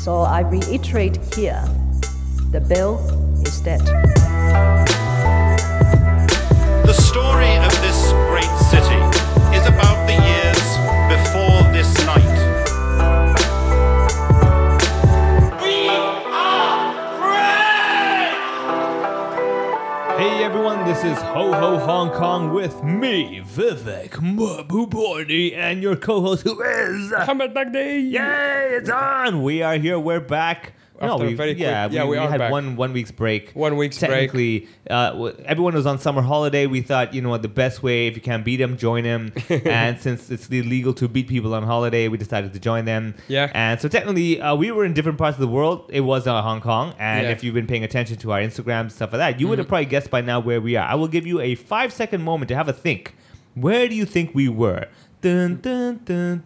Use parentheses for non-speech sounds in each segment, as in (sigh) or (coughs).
So I reiterate here the bill is dead. This is Ho Ho Hong Kong with me, Vivek Mahbubani, and your co-host who is Ahmed Bagdi. Yay, it's on! We are here, we're back. A we, very quick- yeah, yeah, we are had back. one one week's break. One week's break. Technically, uh, w- everyone was on summer holiday. We thought, you know what, the best way if you can't beat them, join them. (laughs) and since it's illegal to beat people on holiday, we decided to join them. Yeah. And so technically, uh, we were in different parts of the world. It was uh, Hong Kong, and Yeah. if you've been paying attention to our Instagram stuff like that, you would have Mm-hmm. probably guessed by now where we are. I will give you a five second moment to have a think. Where do you think we were? Dun, dun, dun,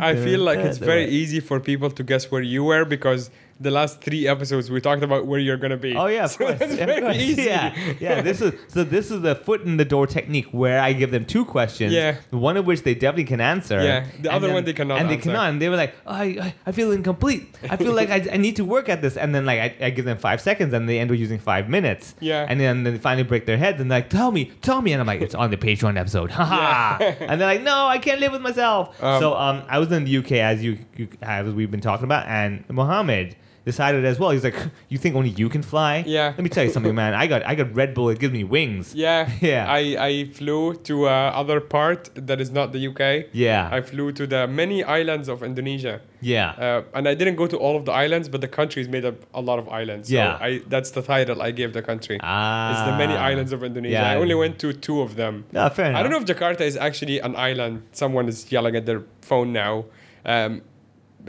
I feel like it's very easy for people to guess where you were because the last three episodes we talked about where you're gonna be. Oh yeah, of (laughs) So course. that's of very course. easy. Yeah, yeah. This is so. This is the foot in the door technique where I give them two questions. Yeah. One of which they definitely can answer. Yeah, the and other one they cannot And they answer. cannot. And they were like, oh, I, I, feel incomplete. I feel like I, I need to work at this. And then like I, I give them five seconds, and they end up using five minutes. Yeah. And then they finally break their heads and they're like, tell me, tell me. And I'm like, it's on the Patreon episode. Haha. and they're like, no, I can't live with myself. Um, so um, I was in the UK as you, you as we've been talking about, and Mohammed decided as well. He's like, (laughs) you think only you can fly? Yeah. Let me tell you something, man. I got I got Red Bull. It gives me wings. (laughs) Yeah, (laughs) Yeah. I, I flew to uh, other part that is not the UK. Yeah. I flew to the many islands of Indonesia, yeah. uh, and I didn't go to all of the islands, but the country is made up a lot of islands. Yeah. so I that's the title I gave the country. ah. it's the many islands of Indonesia. Yeah. I only went to two of them. No, fair enough. I don't know if Jakarta is actually an island. Someone is yelling at their phone now. Um,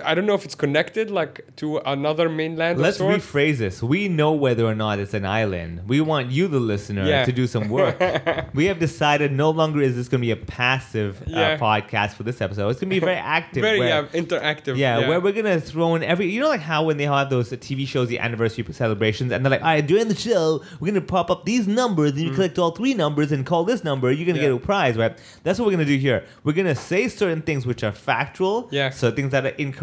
I don't know if it's connected like to another mainland. Let's rephrase this. We know whether or not it's an island. We want you, the listener, Yeah. to do some work. (laughs) we have decided no longer is this going to be a passive Yeah. uh, podcast for this episode. It's going to be very active. Very where- yeah, interactive. Yeah, where we're gonna throw in every. You know, like how when they have those uh, TV shows, the anniversary celebrations, and they're like, "All right, during the show, we're gonna pop up these numbers, and you collect all three numbers and call this number. You're Mm. Yeah. get a prize, right?" That's what we're gonna do here. We're gonna say certain things which are factual, Yeah. So things that are incorrect.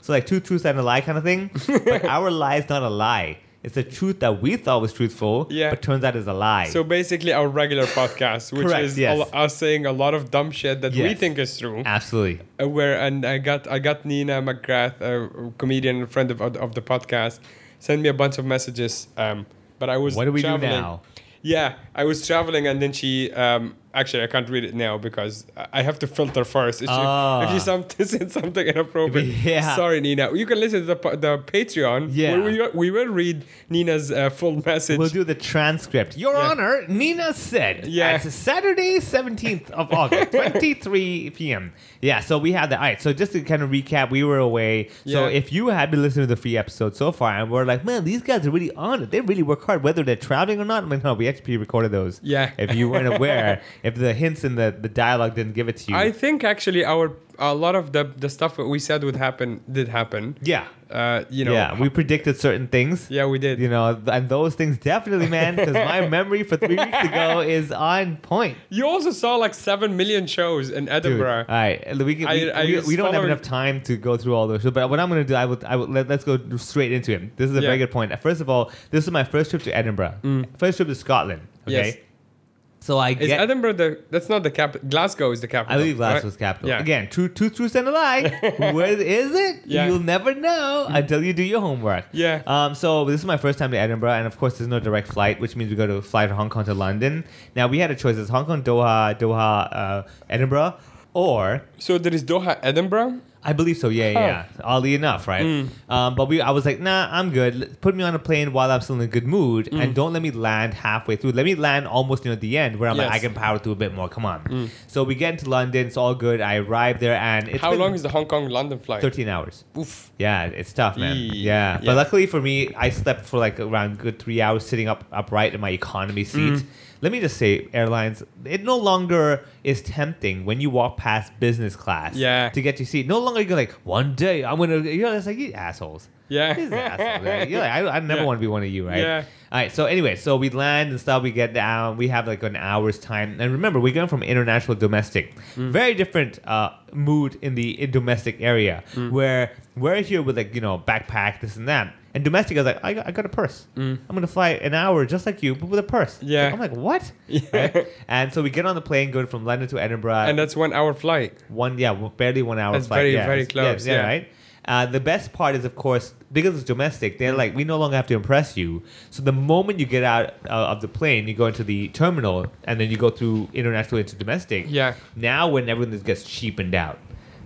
So like two truths and a lie kind of thing. (laughs) but our lie is not a lie. It's a truth that we thought was truthful, Yeah. but turns out is a lie. So basically, our regular podcast, which Correct, is yes. all, us saying a lot of dumb shit that we think is true. absolutely. Uh, where and I got I got Nina McGrath, a comedian and friend of, of the podcast, sent me a bunch of messages. Um, but I was What do we traveling. do now? Yeah, I was traveling and then she um actually I can't read it now because I I have to filter first. If she, Ah. if she some, (laughs) said something inappropriate, Yeah. sorry Nina. You can listen to the the Patreon. Yeah. where we, we will read Nina's uh, full message. We'll do the transcript. Your Yeah. Honor, Nina said. Yeah. It's Saturday, 17th of August, (laughs) 23 p.m. Yeah, so we had that. All right, so just to kind of recap, we were away. So Yeah. if you had been listening to the free episode so far and we're like, man, these guys are really on it. They really work hard, whether they're traveling or not. I'm like, no, we actually recorded those. Yeah. If you weren't aware, (laughs) if the hints in the, the dialogue didn't give it to you. I think actually our a lot of the the stuff that we said would happen did happen. yeah. Uh, you know. yeah, we predicted certain things. yeah, we did. You know, and those things definitely, man, because my (laughs) memory for three weeks ago is on point. You also saw like seven million shows in Dude, Edinburgh. all right, we, can, we, I- I we, we don't have enough time to go through all those. shows, But what I'm going to do, I will, I will let, us go straight into it. This is a very good point. First of all, this is my first trip to Edinburgh. First trip to Scotland. Okay. Yes. So I Is get. Edinburgh the? That's not the capital. Glasgow is the capital. I believe Glasgow's right? capital. Yeah. Again, true, two truths and a lie. (laughs) Where is it? Yeah. You'll never know until you do your homework. Yeah. Um. So this is my first time to Edinburgh, and of course, there's no direct flight, which means we go to fly to Hong Kong to London. Now we had a choice: it's Hong Kong, Doha, Doha, uh, Edinburgh, or So there is Doha, Edinburgh. I believe so. Yeah, yeah. yeah. Oddly enough, right? Mm. Um, but we, I was like, nah, I'm good. Put me on a plane while I'm still in a good mood, Mm. and don't let me land halfway through. Let me land almost near the end, where I'm like, Yes. Mm. I can power through a bit more. Come on. So we get into London. It's all good. I arrive there, and it's How long is the Hong Kong London flight? 13 hours. Oof. Yeah, it's tough, man. Yeah. Yeah. But luckily for me, I slept for like around good three hours sitting up upright in my economy seat. Let me just say, airlines, it no longer is tempting when you walk past business class Yeah. to get your seat. No longer you go like one day I'm gonna. You know, it's like you assholes. Yeah. These assholes. Right? You're like, I, I never (laughs) Yeah. want to be one of you, right? Yeah. All right. So anyway, so we land and stuff. We get down. We have like an hour's time. And remember, we're going from international to domestic. Mm. Very different uh, mood in the in domestic area Mm. where we're here with like you know backpack this and that. And domestic, I was like, I got, I got a purse. I'm gonna fly an hour just like you, but with a purse. Mm. Yeah. I'm like, what? (laughs) Right? And so we get on the plane going from London to Edinburgh. And that's one hour flight. One, yeah, barely one hour That's flight. very, yeah, very close, Yeah, yeah. right. Uh, the best part is, of course, because it's domestic. They're like, we no longer have to impress you. So the moment you get out uh, of the plane, you go into the terminal, and then you go through international into domestic. Yeah. Now, when everything gets cheapened out.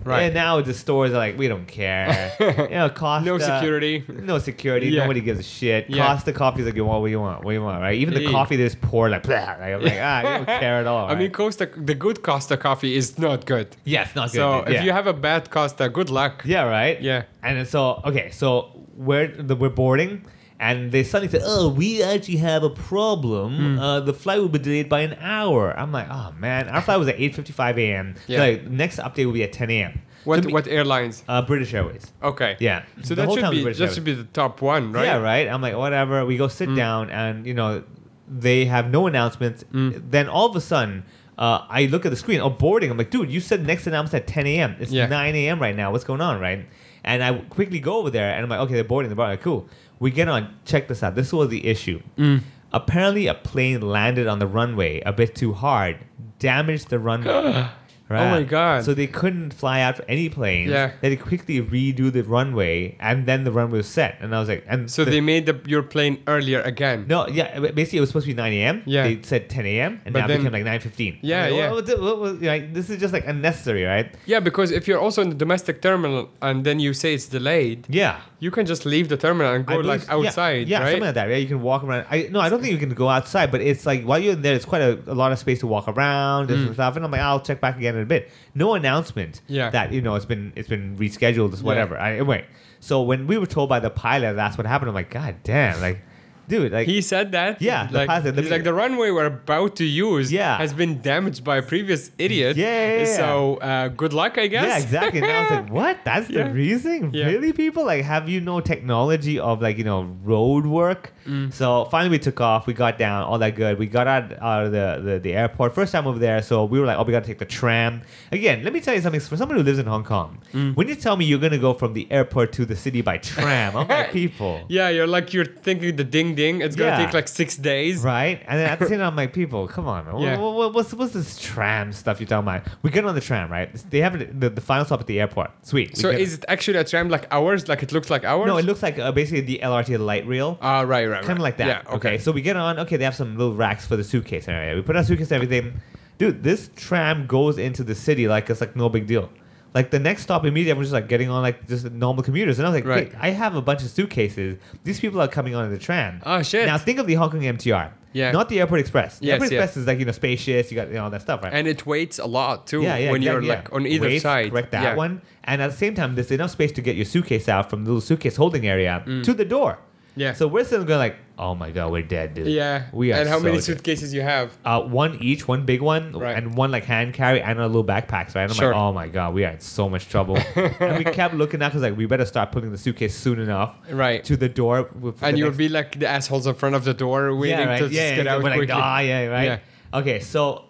Right. And now the stores are like, we don't care. (laughs) you know, Costa. No security. No security. Yeah. Nobody gives a shit. Yeah. Costa coffee's like, you want what you want, what you want, right? Even the Yeah. coffee there's poured like, blah, like I'm like, ah, you don't (laughs) care at all. I mean. Costa, the good Costa coffee is not good. yeah, it's not good. So if you have a bad Costa, good luck. Yeah, right. Yeah. And so okay, so we're the, we're boarding, and they suddenly said, "Oh, we actually have a problem. Hmm. Uh, the flight will be delayed by an hour." I'm like, "Oh man, our flight was at 8:55 a.m. Yeah. Like next update will be at 10 a.m." What So what airlines? Uh, British Airways. Okay. Yeah. So The that should be that should be the top one, right? Mm. Yeah, right. I'm like, whatever. We go sit down, and you know, they have no announcements. Mm. Then all of a sudden, uh, I look at the screen. Oh, boarding. I'm like, dude, you said next announcement at 10 a.m. It's Yeah. 9 a.m. right now. What's going on, right? And I quickly go over there, and I'm like, okay, they're boarding. They're boarding. Cool. We get on. Check this out. This was the issue. Mm. Apparently, a plane landed on the runway a bit too hard, damaged the runway. (gasps) Right. my God. So they couldn't fly out for any planes. Yeah. They had to quickly redo the runway, and then the runway was set. And I was like, and So the- they made the, your plane earlier again. no, yeah. Basically, it was supposed to be 9 a.m. Yeah. They said 10 a.m. and But now it then- became like 9:15. Yeah, like, yeah. What, what, what, what- like, this is just like unnecessary, right? Yeah, because if you're also in the domestic terminal and then you say it's delayed, Yeah. You can just leave the terminal and go like believe- yeah, outside, yeah, right? something like that. Yeah, you can walk around. I no, I don't think you can go outside, but it's like while you're in there, it's quite a, a lot of space to walk around and Mm. stuff. And I'm like, I'll check back again in a bit. No announcement Yeah. that you know it's been it's been rescheduled, it's whatever. I, anyway, so when we were told by the pilot that's what happened, I'm like, God damn, like, dude, like, He said that. Yeah, the like, let he's like the runway we're about to use. Yeah. has been damaged by a previous idiot. Yeah, yeah, yeah. So uh, good luck, I guess. Yeah, exactly. And I was like, (laughs) what? That's Yeah. the reason? Yeah. Really, people? Like, have you no technology of like, you know, road work? Mm. So finally we took off, we got down, all that good. We got out, out of the, the, the airport. First time over there, so we were like, oh, we gotta take the tram. Again, let me tell you something. For someone who lives in Hong Kong, Mm. when you tell me you're gonna go from the airport to the city by tram, I'm like, (laughs) people. Yeah, you're like you're thinking the ding It's gonna Yeah. take like six days. Right? And then at the same time, I'm like, people, come on, man. Yeah. What, what, what's, what's this tram stuff you're talking about? We get on the tram, right? They have it- the, the final stop at the airport. Sweet. We So get- is it actually a tram like ours? Like it looks like ours? No, it looks like uh, basically the LRT light rail. Ah, right, right, right. kind of like that. Yeah. okay. So we get on. Okay, they have some little racks for the suitcase. Right, we put our suitcase and everything. Dude, this tram goes into the city like it's like no big deal. Like the next stop immediately, everyone's just like getting on like just normal commuters, and I was like, Right. "Wait, I have a bunch of suitcases. These people are coming on the tram. Oh, shit. Now think of the Hong Kong MTR. Yeah. Not the Airport Express. The Yes, Airport. Express is like you know spacious. You got you know all that stuff, right? And it weighs a lot too yeah, yeah, when you're like yeah. on either side. Correct that yeah. one. And at the same time, there's enough space to get your suitcase out from the little suitcase holding area mm. to the door. Yeah. So we're sitting going like, oh my god, we're dead, dude. Yeah. We are. And how so many dead. suitcases you have? Uh, one each, one big one, Right. and one like hand carry, and a little backpack. right? And I'm Sure. like, oh my god, we are in so much trouble. (laughs) and we kept looking at because like we better start putting the suitcase soon enough Right. to the door. with- And you'll be like the assholes in front of the door waiting yeah, right. to just yeah, get yeah, out we're quickly. Like, ah, yeah, right. Yeah. Okay, so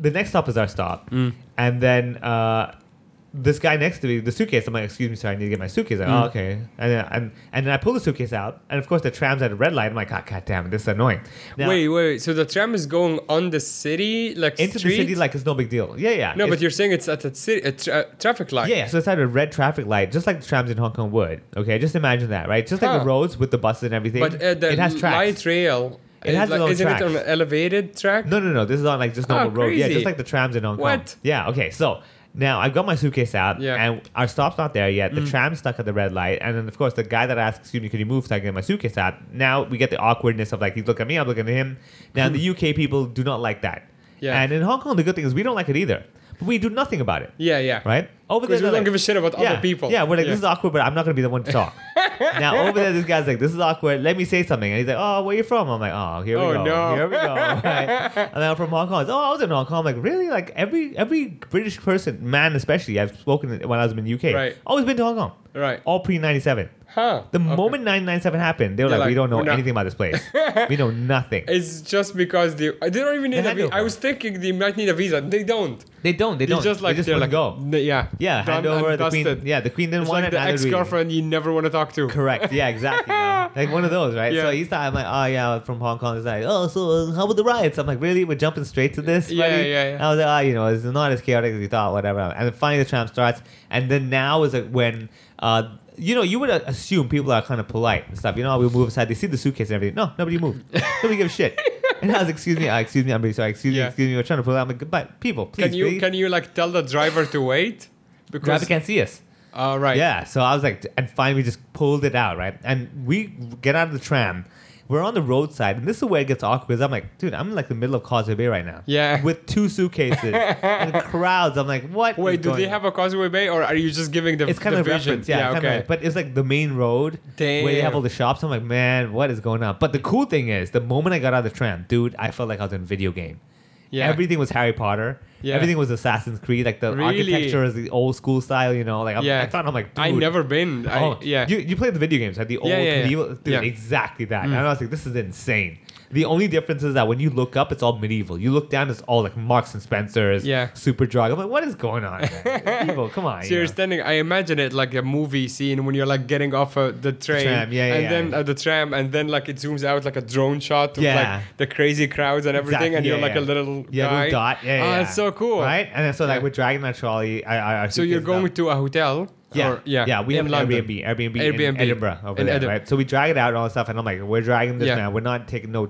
the next stop is our stop, Mm. and then uh, this guy next to me, the suitcase. I'm like, excuse me, sir, I need to get my suitcase. Like, Mm. oh, okay. And then, and and then I pull the suitcase out, and of course the tram's at a red light. I'm like, God, God damn it, this is annoying. Now, wait, wait, wait. So the tram is going on the city, like into street? the city like it's no big deal. Yeah, yeah. No, It's- but you're saying it's at a city, a tra- traffic light. Yeah, so it's at a red traffic light, just like the trams in Hong Kong would. Okay, just imagine that, right? Just like the roads with the buses and everything. But uh, the it has tracks. light rail. It is has its like, isn't tracks. it on an elevated track? No, no, no. This is on like just Oh, normal road. Yeah, just like the trams in Hong Kong. What? Yeah. Okay. So now I've got my suitcase out, Yeah. Mm. and our stop's not there yet. The tram's stuck at the red light, and then of course the guy that asks, "Excuse me, could you move so I can get my suitcase out?" Now we get the awkwardness of like he's looking at me, I'm looking at him. Now the (laughs) UK people do not like that. Yeah. And in Hong Kong, the good thing is we don't like it either, but we do nothing about it. Yeah, yeah. Right? Over there, we don't like- give a shit about yeah, other people. Yeah, we're like, Yeah. this is awkward, but I'm not going to be the one to (laughs) talk. Now over there, this guy's like, "This is awkward. Let me say something." And he's like, "Oh, where you from?" I'm like, "Oh, here we Oh, go. no. Here we go." (laughs) Right? And then I'm from Hong Kong. He's, oh, I was in Hong Kong. I'm like, really? Like every every British person, man, especially, I've spoken when I was in the UK. Right. Always been to Hong Kong. Right. All pre '97. Huh. The Okay. moment 997 happened, they were They're like, we don't know anything about this place. (laughs) we know nothing. It's just because they they don't even need They a visa. I was thinking they might need a visa. They don't. They don't. They They don't. just like they just they're wouldn't like go. they- yeah. Yeah, hand over the queen. Yeah, the queen didn't It's want like it. the we. ex-girlfriend you never want to talk to. Correct. Yeah, exactly. man. (laughs) like one of those, right? Yeah. So Yeah. he's like, I'm like, oh yeah, from Hong Kong. He's like, oh, so uh, how about the riots? I'm like, really? We're jumping straight to this? Yeah, buddy?" yeah, yeah. I was like, oh, you know, it's not as chaotic as you thought, whatever. And then finally the tram starts, and then now is like when, uh, you know, you would assume people are kind of polite and stuff. You know, we move aside. They see the suitcase and everything. No, nobody (laughs) moved. nobody gives a shit. And I was, excuse me, uh, excuse me, I'm really sorry. Excuse me, excuse me. We're trying to pull out. I'm like, but people, please, Can you please. can you like tell the driver to wait? Because driver can't see us. uh, right. Yeah, so I was like, and finally we just pulled it out, right? And we get out of the tram. We're on the roadside, and this is where it gets awkward. Because I'm like, dude, I'm in like the middle of Causeway Bay right now. Yeah. With two suitcases (laughs) and crowds. I'm like, what? Wait, do they on? have a Causeway Bay, or are you just giving the It's kind the of vision? reference, yeah. kinda okay. like- but it's like the main road where you have all the shops. I'm like, man, what is going on? But the cool thing is, the moment I got out of the tram, dude, I felt like I was in a video game. Yeah. Everything was Harry Potter. Yeah. Everything was Assassin's Creed. Like the Really? architecture is the old school style, you know. Like I'm, Yeah. I thought I'm like, dude, I never been. I, Oh, yeah. You, you played the video games, like the old Yeah, yeah, medieval, dude. Mm. Exactly that. And I was like, this is insane. The only difference is that when you look up, it's all medieval. You look down, it's all like Marks and Spencers, Yeah. Superdrug. I'm like, what is going on? People, (laughs) come on. So you you're know? standing. I imagine it like a movie scene when you're like getting off uh, the train, tram, yeah, and yeah, then yeah. uh, the tram, and then like it zooms out like a drone shot of Yeah. like the crazy crowds and everything, Exactly, and you're like a little yeah, guy. little dot. Yeah, Oh, yeah. that's so cool. Right? And then so like we're dragging that trolley. I, I, our So you're going up. to a hotel. Yeah, or- yeah, yeah. We have in an London. Airbnb, Airbnb, Airbnb. in Edinburgh over In there, Edinburgh. right? So we drag it out and all that stuff, and I'm like, we're dragging this Yeah. now. We're not taking no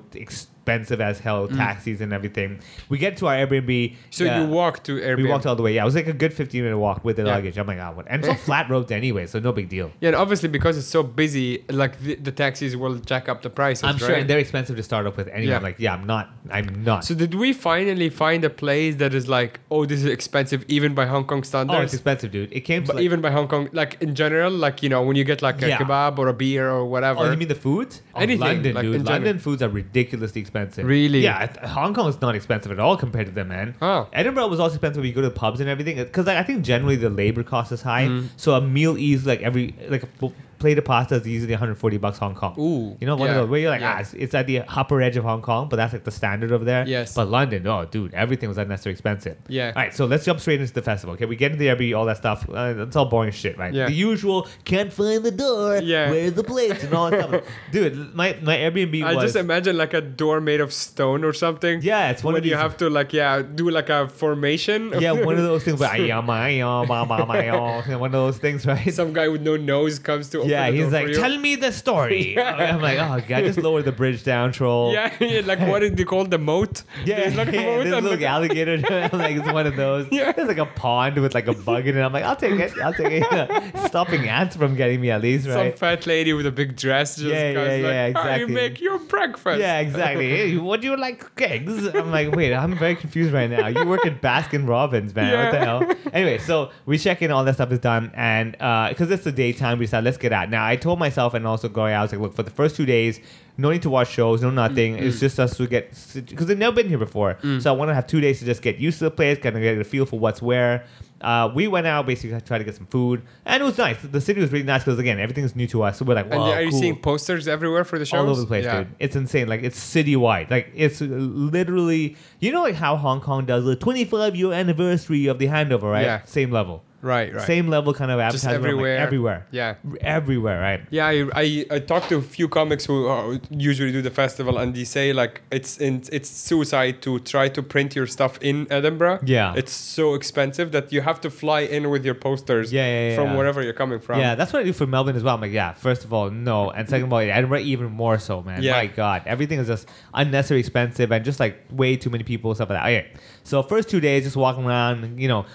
expensive as hell taxis and everything. We get to our Airbnb. So uh, you walk to Airbnb. We walked all the way. Yeah, it was like a good 15 minute walk with the Yeah. luggage. I'm like, ah, what? And it's all (laughs) flat roads anyway, so no big deal. Yeah, and obviously because it's so busy, like the, the taxis will jack up the prices. I'm sure, right? and they're expensive to start off with anyway. Yeah. I'm like, yeah, I'm not. I'm not. So did we finally find a place that is like, oh, this is expensive even by Hong Kong standards? oh, it's expensive, dude. It came but like, even by Hong Kong, like in general, like you know, when you get like a Yeah. kebab or a beer or whatever. Oh, you mean the food? Oh, Anything, London, like, dude. in general. London foods are ridiculously expensive. Really? Yeah, Hong Kong is not expensive at all compared to them, man. Oh. Edinburgh was also expensive when you go to the pubs and everything. Because like, I think generally the labor cost is high. Mm. So a meal is like every like a plate of pasta is usually 140 bucks Hong Kong. Ooh, You know, one yeah, of those where you're like, yeah. ah, it's, it's at the upper edge of Hong Kong, but that's like the standard over there. Yes. But London, oh, dude, everything was unnecessarily expensive. Yeah. All right, so let's jump straight into the festival. Okay, we get into the Airbnb, all that stuff. Uh, it's all boring shit, right? Yeah. The usual can't find the door. Yeah. Where's the place and all that stuff. (laughs) Dude, my my Airbnb I was. just imagine like a door made of stone or something. yeah, it's one when of these. Where you have to like yeah do like a formation. (laughs) yeah, one of (laughs) those things where I am, I am, I am, I am, one of those things, right? Some guy with no nose comes to yeah, he's like, you. tell me the story. (laughs) I'm like, oh god, just lower the bridge down, troll. (laughs) Yeah, yeah, like what did they call the moat? Yeah, There's like a yeah, moat there's little like- alligator. (laughs) Like, it's one of those. Yeah. There's like a pond with like a bug in it. I'm like, I'll take it. I'll take it. Stopping ants from getting me at least, right? some fat lady with a big dress just Yeah, yeah, like, yeah, "How you exactly. make your breakfast? Yeah, exactly. Hey, what do you like, cakes? I'm like, wait, I'm very confused right now. You work at Baskin Robbins, man. What the hell? Anyway, so we check in, all that stuff is done, and uh, because it's the daytime, we decided let's get out. Now, I told myself and also going out, I was like, look, for the first two days, no need to watch shows, no nothing. Mm, It's just us to get because they've never been here before. So I want to have two days to just get used to the place, kind of get a feel for what's where. Uh, we went out basically try to get some food, and it was nice. The city was really nice because again, everything is new to us. So we're like, And wow, are you cool seeing posters everywhere for the shows? all over the place, yeah. dude. It's insane. Like it's citywide. Like it's literally, you know, like how Hong Kong does the 25 year anniversary of the handover, right? Yeah. Same level. Right, right. Same level kind of advertising. I'm like, everywhere. everywhere. Yeah. Everywhere, right? Yeah, I, I, I talked to a few comics who uh, usually do the festival, and they say like it's in, it's suicide to try to print your stuff in Edinburgh. Yeah. it's so expensive that you have to fly in with your posters. Yeah, yeah, yeah, from yeah. wherever you're coming from. Yeah, that's what I do for Melbourne as well. I'm like, yeah, first of all, no. And second of all, Edinburgh, even more so, man. Yeah. My God. Everything is just unnecessarily expensive and just like way too many people, stuff like that. Okay. So, first two days, just walking around, you know,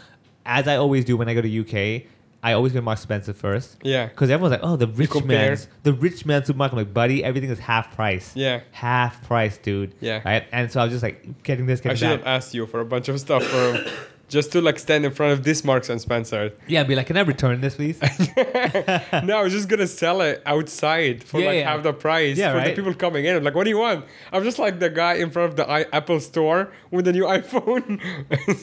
as I always do when I go to UK, I always go to Marks Spencer first. Yeah. Because everyone's like, oh, the rich man's, the rich man's supermarket. I'm like, buddy, everything is half price. Yeah. Half price, dude. Yeah. Right. And so I was just like getting this, I should that. have asked you for a bunch of stuff for (coughs) (coughs) just to like stand in front of this Marks and Spencer. Yeah, be like, can I return this, please? (laughs) no, I was just gonna sell it outside for Yeah, like yeah. half the price Yeah, for right. the people coming in. I'm like, what do you want? I'm just like the guy in front of the I- Apple store with the new (laughs) iPhone.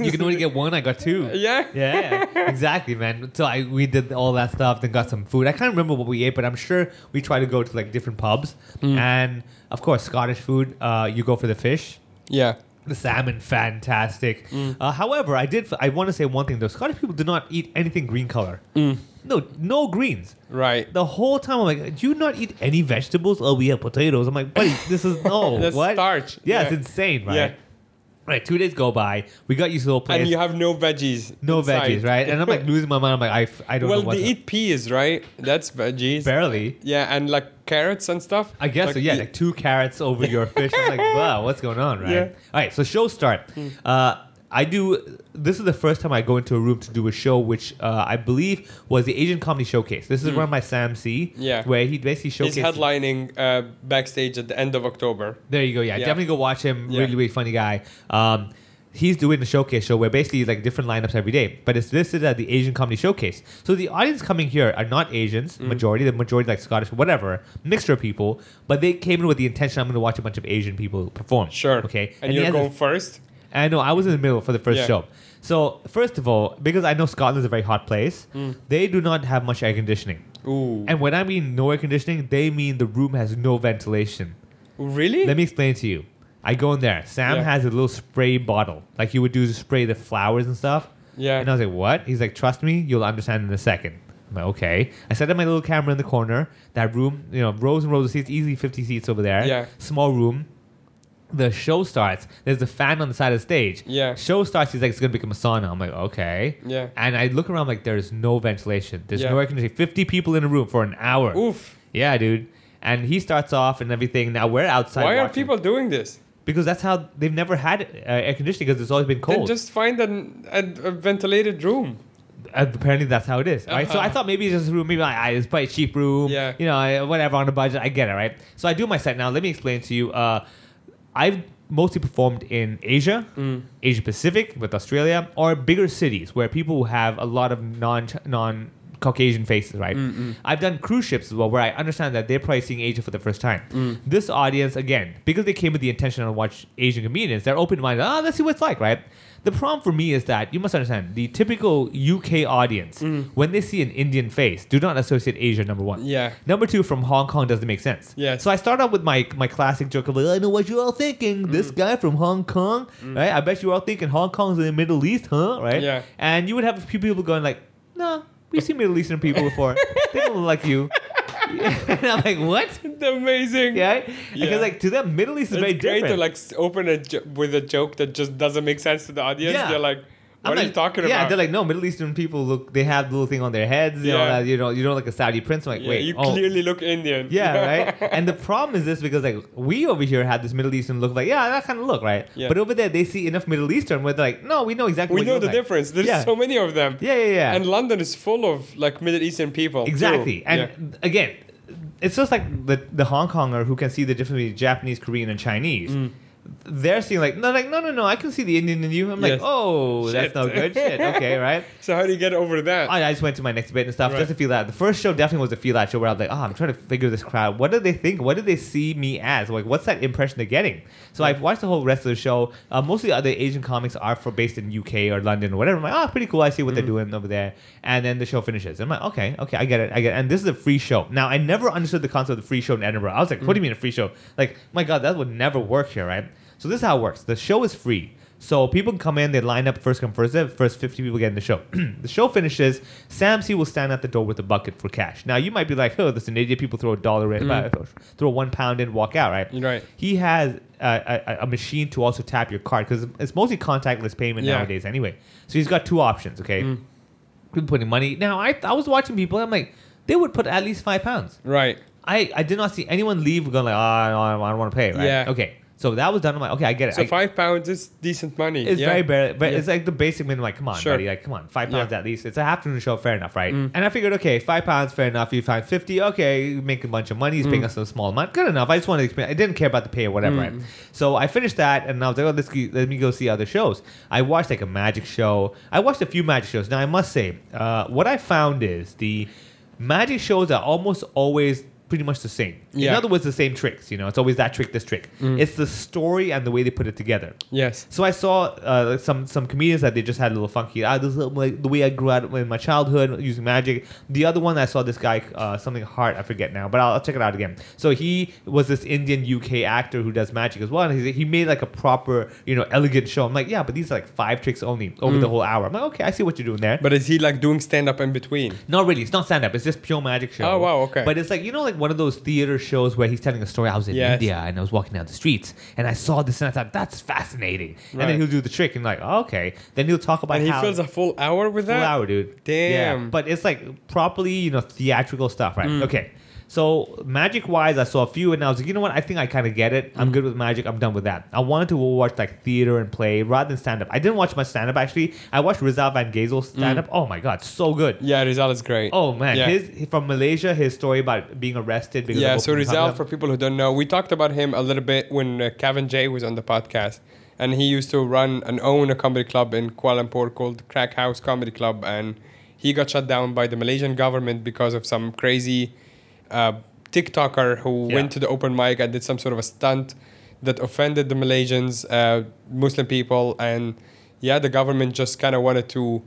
you can only get one. I got two. yeah. Yeah, (laughs) exactly, man. So I we did all that stuff, then got some food. I can't remember what we ate, but I'm sure we tried to go to like different pubs, Hmm. and of course Scottish food. Uh, you go for the fish. Yeah. The salmon, fantastic. Hmm. Uh, however, I did. I want to say one thing though. Scottish people do not eat anything green color. Hmm. No, no greens. Right. The whole time I'm like, do you not eat any vegetables? Oh, we have potatoes. I'm like, buddy, this is no (laughs) That's what? starch. Yeah, it's insane, right? Yeah. Right. Two days go by. We got used to the place. And you have no veggies. no inside. veggies, right? And I'm like (laughs) losing my mind. I'm like, I, I don't Well, know what. they eat peas, right? That's veggies. barely. Yeah, and like carrots and stuff. I guess Like, so. Yeah, like two carrots over your (laughs) fish. I'm like, wow, what's going on, right? Yeah. All right, so show start. Uh, I do. This is the first time I go into a room to do a show, which uh, I believe was the Asian Comedy Showcase. This is run by Sam C. Yeah. where he basically He's headlining uh, backstage at the end of October. There you go. Yeah, Yeah. definitely go watch him. Yeah. Really, really funny guy. Um, he's doing the showcase show where basically like different lineups every day, but it's listed at the Asian Comedy Showcase. So the audience coming here are not Asians, Mm. majority, the majority like Scottish, whatever, mixture of people, but they came in with the intention I'm going to watch a bunch of Asian people perform. Sure. Okay. And, he you're a- going first? I know I was in the middle for the first Yeah. show. So first of all, because I know Scotland is a very hot place, Mm. they do not have much air conditioning. Ooh. And when I mean no air conditioning, they mean the room has no ventilation. really? Let me explain to you. I go in there. Sam Yeah. has a little spray bottle, like you would do to spray the flowers and stuff. Yeah. And I was like, "What?" He's like, "Trust me, you'll understand in a second. I'm like, "Okay." I set up my little camera in the corner. That room, you know, rows and rows of seats, easily 50 seats over there. Yeah. Small room. The show starts. There's a fan on the side of the stage. Yeah. Show starts. He's like, "It's gonna become a sauna." I'm like, "Okay." Yeah. And I look around, like, there's no ventilation. There's Yeah. no air conditioning. 50 people in a room for an hour. Oof. Yeah, dude. And he starts off and everything. Now we're outside. Why are people doing this? Because that's how they've never had uh, air conditioning because it's always been cold. Then just find an, a, a ventilated room. Uh, apparently, that's how it is. Right. So Uh-huh. I thought maybe it's just a room. Maybe like, ah, it's probably a cheap room. Yeah. You know, whatever on a budget. I get it. Right. So I do my set now. Let me explain to you. Uh, I've mostly performed in Asia, Mm. Asia Pacific with Australia, or bigger cities where people have a lot of non non Caucasian faces, right? I've done cruise ships as well, where I understand that they're probably seeing Asia for the first time. Mm. This audience, again, because they came with the intention to watch Asian comedians, they're open minded. Ah, let's see what it's like, right? The problem for me is that you must understand the typical UK audience, when they see an Indian face, do not associate Asia, number one. Mm. Yeah. Number two, from Hong Kong doesn't make sense. Yeah. So I start out with my my classic joke of like, I know what you're all thinking. Mm. This guy from Hong Kong, right? I bet you're all thinking Hong Kong's in the Middle East, huh? Right? Yeah. And you would have a few people going like, No, we've seen Middle Eastern people before. they don't look like you. (laughs) and I'm like, what? Amazing. Yeah. Yeah. Because like to them, Middle East is It's very great different. to like open a jo- with a joke that just doesn't make sense to the audience. Yeah. They're like, I'm "What are like- you talking yeah, about?" Yeah, they're like, no, Middle Eastern people look. They have the little thing on their heads. You know, Yeah. that, you know, you know, like a Saudi prince. I'm like, yeah, wait, you oh, clearly look Indian. Yeah, (laughs) right. And the problem is this because like we over here have this Middle Eastern look, like yeah, that kind of look, right? Yeah. But over there they see enough Middle Eastern where they're like, no, we know exactly. we know look the like. difference. There's Yeah. so many of them. Yeah, yeah, yeah. And London is full of like Middle Eastern people. too. exactly. And Yeah. again, it's just like the the Hong Konger who can see the difference between Japanese, Korean, and Chinese. Mm. They're seeing like no, like no, no, no. I can see the Indian in you. I'm Yes. like, oh, that's Shit. no good. Shit. Okay, (laughs) right. So how do you get over that? I, I just went to my next bit and stuff Right. just to feel that. The first show definitely was a feel that show where I was like, oh, I'm trying to figure this crowd. What did they think? What did they see me as? Like, what's that impression they're getting? So I've watched the whole rest of the show. Uh, mostly other Asian comics are for based in UK or London or whatever. I'm like, oh, pretty cool. I see what Mm. they're doing over there. And then the show finishes. I'm like, okay, okay, I get it. I get it. And this is a free show. Now, I never understood the concept of the free show in Edinburgh. I was like, what do you mean a free show? Like, my God, that would never work here, right? So this is how it works. The show is free. So people can come in, they line up first come first serve. First 50 people get in the show. (clears throat) the show finishes. Sam C will stand at the door with a bucket for cash. Now you might be like, oh, this is an idiot. People throw a dollar in, uh, throw one pound in, walk out, right? Right. He has a, a, a machine to also tap your card because it's mostly contactless payment Yeah. nowadays anyway. So he's got two options. Okay, people putting money. Now I I was watching people. I'm like, they would put at least five pounds. Right. I, I did not see anyone leave going like, oh, I don't, I don't want to pay, right? Yeah. Okay. So that was done. I'm like, okay, I get it. So I- five pounds is decent money. It's yeah. very bare, but Yeah. it's like the basic minimum. Like, come on, Sure. buddy. Like, come on, five pounds Yeah. Mm. at least. It's a afternoon show, fair enough, right? And I figured, okay, five pounds, fair enough. You find fifty, okay, you make a bunch of money. He's Mm. paying us a small amount, good enough. I just wanted to experience. I didn't care about the pay or whatever, right? So I finished that, and I was like, oh, let's let me go see other shows. I watched like a magic show. I watched a few magic shows. Now I must say, uh, what I found is the magic shows are almost always pretty much the same. In other words, the same tricks. You know, it's always that trick, this trick. It's the story and the way they put it together. Yes. So I saw uh, some some comedians that they just had a little funky. Ah, this is like the way I grew up in my childhood using magic. The other one I saw this guy uh, something hard I forget now, but I'll, I'll check it out again. So he was this Indian UK actor who does magic as well, and he, he made like a proper you know elegant show. I'm like, yeah, but these are like five tricks only over the whole hour. I'm like, okay, I see what you're doing there. But is he like doing stand up in between? Not really. It's not stand up. It's just pure magic show. Oh, wow, okay. But it's like you know, like one of those theater shows where he's telling a story. I was in Yes. India and I was walking down the streets and I saw this and I thought that's fascinating. And then he'll do the trick and like okay. Then he'll talk about And he how fills a full hour with full that. hour, dude. Damn. Yeah. But it's like properly, you know, theatrical stuff, right? Mm. Okay. So magic wise, I saw a few and I was like, you know what? I think I kind of get it. Mm. I'm good with magic. I'm done with that. I wanted to watch like theater and play rather than stand up. I didn't watch much stand up actually. I watched Rizal Van Geyzel's stand up. Oh my god, so good. Yeah, Rizal is great. Oh man, Mm. Yeah. his from Malaysia, his story about being arrested. Because yeah, so Rizal, for people who don't know, we talked about him a little bit when uh, Kevin J was on the podcast. And he used to run and own a comedy club in Kuala Lumpur called Crack House Comedy Club. And he got shut down by the Malaysian government because of some crazy uh, TikToker who Yeah. went to the open mic and did some sort of a stunt that offended the Malaysians, uh, Muslim people. And yeah, the government just kind of wanted to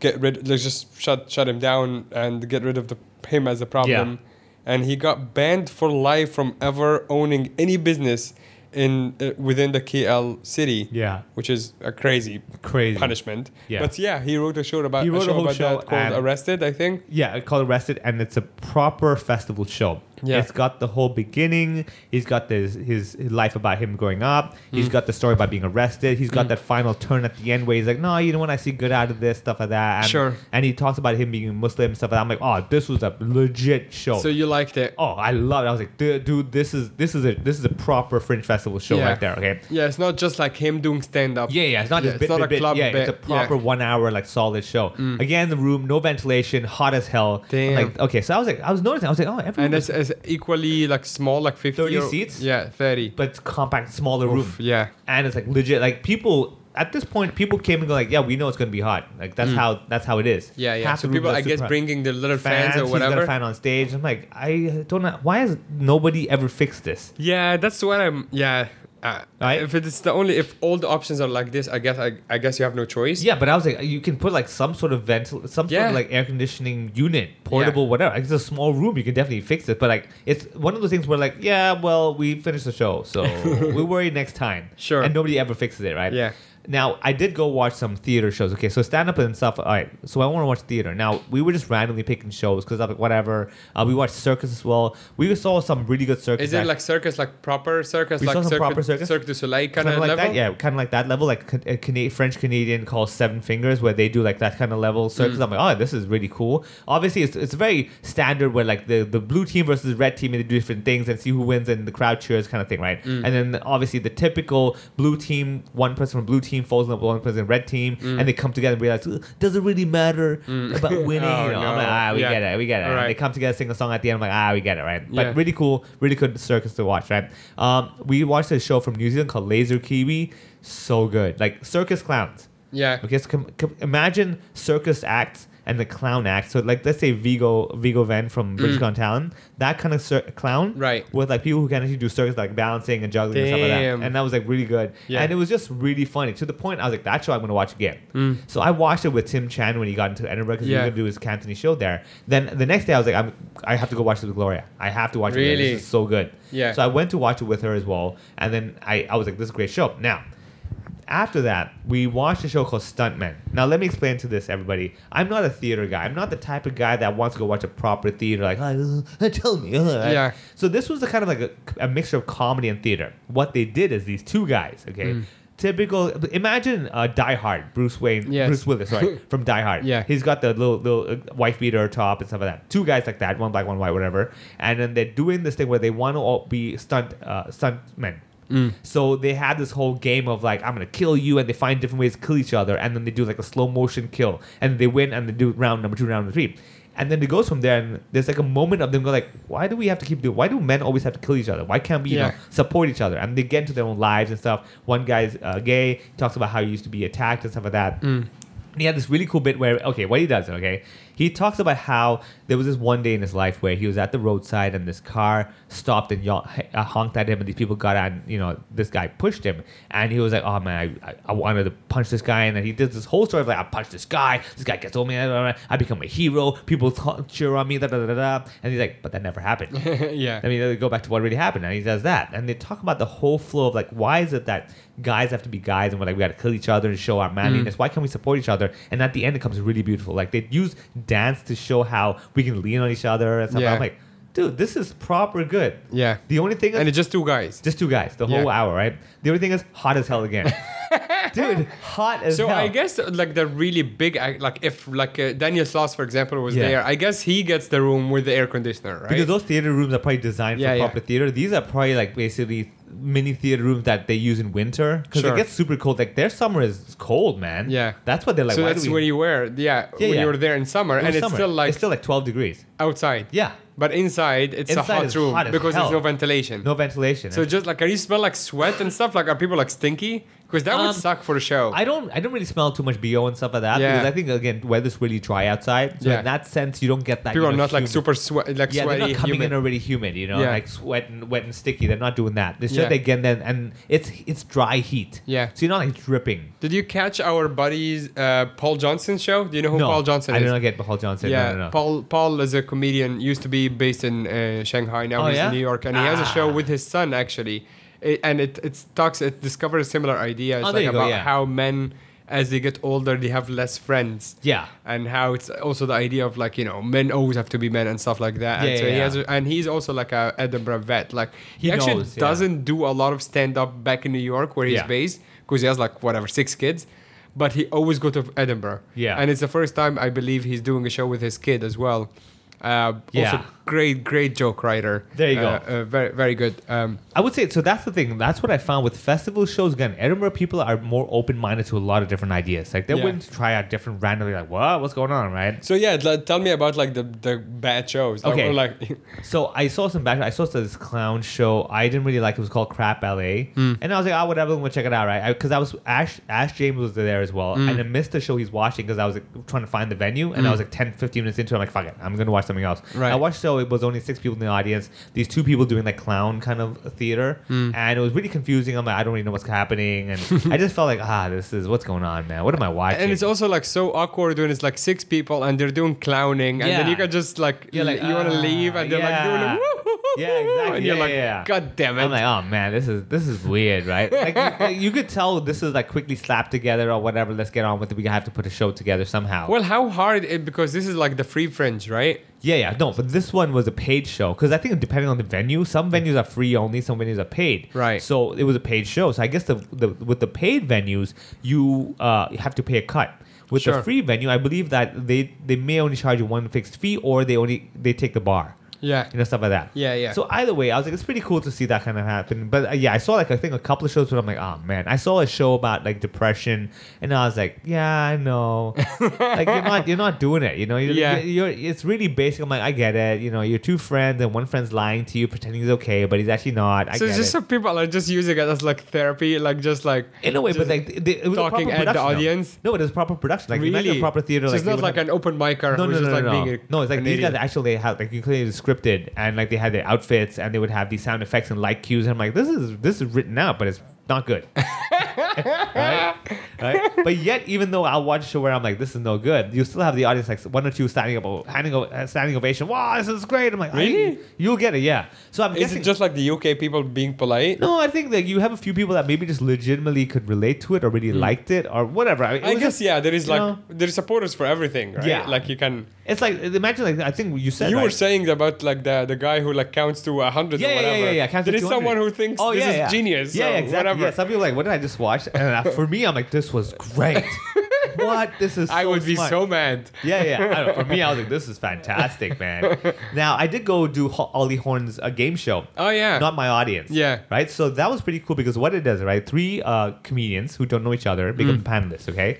get rid, like just shut shut him down and get rid of the him as a problem. Yeah. And he got banned for life from ever owning any business in uh, within the KL city. Yeah. which is a crazy Crazy. punishment. Yeah. but yeah, he wrote a show about He wrote a show whole about show that called Arrested, I think. Yeah, called Arrested, and it's a proper festival show. Yeah. It's got the whole beginning. He's got this, his, his life about him growing up. Mm. He's got the story about being arrested. He's got that final turn at the end where he's like, no, you know what? I see good out of this, stuff like that. And, Sure. And he talks about him being Muslim, stuff like that. I'm like, oh, this was a legit show. So you liked it? Oh, I love it. I was like, dude, dude, this is this is a this is a proper Fringe Festival show Yeah. right there. Okay. Yeah, it's not just like him doing stand up. Yeah, yeah, it's not just bit, bit, a bit. club Yeah, it's a proper. Mm. one hour like solid show. Again, the room, no ventilation, hot as hell. Damn. Like, okay, so I was like, I was noticing, I was like, oh, everyone, And it's, it's equally like small, like 50 30 or- seats? Yeah, 30. but it's compact, smaller room. Oof, yeah. and it's like legit. Like people at this point, people came and go like, yeah, we know it's gonna be hot. Like that's how that's how it is. Mm. Yeah, yeah. Half So people, I guess, bringing their little fans, fans, or He's got a whatever. fan on stage. I'm like, I don't know why has nobody ever fixed this. Yeah, that's what I'm. Yeah. Uh, Right. If it's the only, if all the options are like this, I guess I, I guess you have no choice. Yeah, but I was like, you can put like some sort of vent, some sort of like air conditioning unit, portable, whatever. Like, it's a small room, you can definitely fix it. But like, it's one of those things where like, yeah, well, we finished the show, so (laughs) we'll worry next time. Sure. And nobody ever fixes it, right? Yeah. Now I did go watch some theater shows. Okay, so stand up and stuff. All right, so I want to watch theater. Now we were just randomly picking shows because I'm like, whatever. Uh, we watched circus as well. We saw some really good circus. Is it act- like circus, like proper circus, We like saw some cirque, proper circus. Cirque du Soleil kind of like level? that, yeah, kind of like that level, like a, French Canadian called Seven Fingers, where they do like that kind of level Mm. circus. I'm like, oh, this is really cool. Obviously, it's, it's very standard where like the, the blue team versus the red team and they do different things and see who wins and the crowd cheers kind of thing, right? Mm. And then obviously the typical blue team, one person from blue team falls in love with one person from red team, and they come together and realize, "Ugh, does it really matter about (laughs) winning? Mm. Oh, you know, I'm like, ah, we Yeah. get it, we get it. And they come together, sing a song at the end. I'm like, ah, we get it, right? Yeah. But really cool, really good circus to watch, right? Um, we watched a show from New Zealand called Laser Kiwi. So good, like circus clowns. Yeah. Okay, so com- com- imagine circus acts and the clown act. So like, let's say Viggo Viggo Venn from British Got Talent, that kind of cir- clown, Mm. Right. With like people who can actually do circus, like balancing and juggling and stuff like that. And that was like really good. Yeah. And it was just really funny to the point I was like, that show I'm gonna watch again. So I watched it with Tim Chan when he got into Edinburgh because he Mm. Was gonna do his Cantonese show there. Then the next day I was like, I'm, I have to go watch it with Gloria. I have to watch it. Really? This is so good. Yeah. So I went to watch it with her as well, and then I, I was like, this is a great show. Now, after that, we watched a show called Stuntmen. Now, let me explain to this, everybody. I'm not a theater guy. I'm not the type of guy that wants to go watch a proper theater, like, uh, (laughs) tell me. (laughs) Yeah. So this was the kind of like a, a mixture of comedy and theater. What they did is these two guys, okay? Mm. Typical. Imagine uh, Die Hard, Bruce Wayne, Yes. Bruce Willis, sorry, (laughs) from Die Hard. Yeah. he's got the little little uh, wife beater top and stuff like that. Two guys like that, one black, one white, whatever. And then they're doing this thing where they want to all be stunt uh, stuntmen. So they had this whole game of like, I'm gonna kill you, and they find different ways to kill each other, and then they do like a slow motion kill, and they win, and they do round number two, round number three. And then it goes from there, and there's like a moment of them go like, why do we have to keep doing? Why do men always have to kill each other? Why can't we, you Yeah. know, support each other? And they get into their own lives and stuff. One guy's uh, gay, talks about how he used to be attacked and stuff like that. And he had this really cool bit where, okay, what he does, okay, he talks about how there was this one day in his life where he was at the roadside and this car stopped and uh, honked at him, and these people got out, and you know, this guy pushed him, and he was like, oh man, I, I, wanted to punch this guy, and then he did this whole story of like, I punched this guy, this guy gets over me, I become a hero, people t- cheer on me, da da da da, and he's like, but that never happened. (laughs) yeah. I mean, they go back to what really happened, and he does that, and they talk about the whole flow of like, why is it that guys have to be guys, and we're like, we got to kill each other and show our manliness? Why can't we support each other? And at the end, it comes really beautiful. Like they use dance to show how we can lean on each other and stuff. Yeah. I'm like, dude, this is proper good. Yeah. The only thing is, And it's just two guys. just two guys, the whole hour, right? The only thing is, hot as hell again, (laughs) dude, hot as So hell. So I guess like the really big like if like uh, Daniel Sloss for example was Yeah. there, I guess he gets the room with the air conditioner, right? Because those theater rooms are probably designed Yeah, for yeah. proper theater. These are probably like basically mini theater rooms that they use in winter because Sure. it gets super cold. Like their summer is cold, man. Yeah. that's what they're like. so that's we? when you wear yeah, Yeah, when yeah. you were there in summer and it's still like it's still like twelve degrees. outside. Yeah, But inside it's Inside a hot room hot because hell. there's no ventilation. no ventilation. So just like, can you smell like sweat and stuff? Like, are people like stinky? Because that Um, would suck for the show. I don't I don't really smell too much bo and stuff like that Yeah. because I think again weather's really dry outside. So Yeah. in that sense, you don't get that. people you are know, not like super sweat, like Yeah, sweaty. they're not coming humid. in already humid, you know, Yeah. like sweat and wet and sticky. They're not doing that. It's just Yeah. they get then and it's it's dry heat. Yeah. So you're not like dripping. Did you catch our buddy's uh, Paul Johnson show? Do you know who no, Paul Johnson I is? I did not get Paul Johnson. Yeah, no, no, no. Paul Paul is a comedian. Used to be based in uh, Shanghai. Now Oh, he's in New York, and he has a show Ah. with his son actually. It, and it it talks it discovers similar ideas Oh, like you go, about yeah. how men as they get older they have less friends. Yeah. And how it's also the idea of like you know men always have to be men and stuff like that. Yeah, and so yeah, he has a, and he's also like a Edinburgh vet. Like he, He actually knows, doesn't do a lot of stand up back in New York where he's based because he has like whatever six kids. But he always go to Edinburgh. Yeah. And it's the first time I believe he's doing a show with his kid as well. Uh, Yeah. Also, great, great joke writer. There you go. Uh, uh, very, very good. Um, I would say so. That's the thing. That's what I found with festival shows. Again, Edinburgh people are more open minded to a lot of different ideas. Like they're Yeah. willing to try out different randomly. Like, what? What's going on, right? so yeah, l- tell me about like the the bad shows. Okay. Like, (laughs) So I saw some bad. I saw this clown show. I didn't really like. It was called Crap LA, Hmm. and I was like, oh, whatever. I'm gonna check it out, right? Because I, was Ash. Ash James was there as well, Hmm. and I missed the show he's watching because I was like, trying to find the venue, and I was like 10, 15 minutes into. it. I'm like, fuck it. I'm gonna watch something else. Right. I watched the show. It was only six people in the audience. These two people doing like clown kind of theater, Hmm. and it was really confusing. I'm like, I don't really know what's happening, and (laughs) I just felt like, ah, this is what's going on, man. What am I watching? and it's also like so awkward when it's like six people and they're doing clowning, and then you can just like, You're like, you want to ah, leave, and they're like doing yeah. Yeah, exactly. (laughs) And you're Yeah, like, yeah, yeah. God damn it. I'm like, oh man, this is this is weird, right? Like you, (laughs) like, you could tell this is like quickly slapped together or whatever. Let's get on with it. We have to put a show together somehow. well, how hard it because this is like the free fringe, right? yeah, yeah, no, but this one was a paid show because I think depending on the venue, some venues are free only, some venues are paid. Right. So it was a paid show. So I guess the, the with the paid venues, you uh you have to pay a cut. With Sure. the free venue, I believe that they they may only charge you one fixed fee or they only they take the bar. Yeah. you know stuff like that. Yeah, yeah. So either way, I was like, it's pretty cool to see that kind of happen. But uh, yeah, I saw like I think a couple of shows where I'm like, oh man, I saw a show about like depression, and I was like, yeah, I know, (laughs) like you're not you're not doing it, you know, you're, Yeah. you're, you're it's really basic. I'm like, I get it, you know, you're two friends and one friend's lying to you, pretending he's okay, but he's actually not. I so it's just it. some people are just using it as like therapy, like just like in a way, but like they, it was talking at the audience. No, but it was proper production. Like imagine really a proper theater. So like it's not like have- an open micer no, who's no, just no, like no, being no. a, no, it's like these guys actually have like you clearly scripted and like they had their outfits and they would have these sound effects and light cues and I'm like this is this is written out but it's not good. (laughs) right? right? But yet, even though I'll watch a show where I'm like, this is no good, you still have the audience like one or two standing up, handing o- uh, standing ovation. Wow, this is great. I'm like, Really? you'll get it, yeah. So I'm Is guessing. it just like the UK people being polite? no, I think that you have a few people that maybe just legitimately could relate to it or really liked it or whatever. I, mean. I guess just- yeah, there is like know, there's supporters for everything, right? Yeah. Like you can. It's like imagine like I think you said you were saying about like the the guy who like counts to a hundred Yeah, or whatever. yeah, yeah, yeah. Counts there is someone who thinks Oh, this yeah, is yeah. genius. Yeah, so exactly. Whatever. Yeah, some people are like, what did I just watch? And uh, for me, I'm like, this was great. (laughs) what? This is. I so would be so mad. Yeah, yeah. I don't know. For me, I was like, this is fantastic, (laughs) man. Now, I did go do Ho- Ollie Horn's uh, game show. Oh yeah. Not my audience. Yeah. Right? So that was pretty cool because what it does, right? Three uh, comedians who don't know each other become Mm. panelists, okay?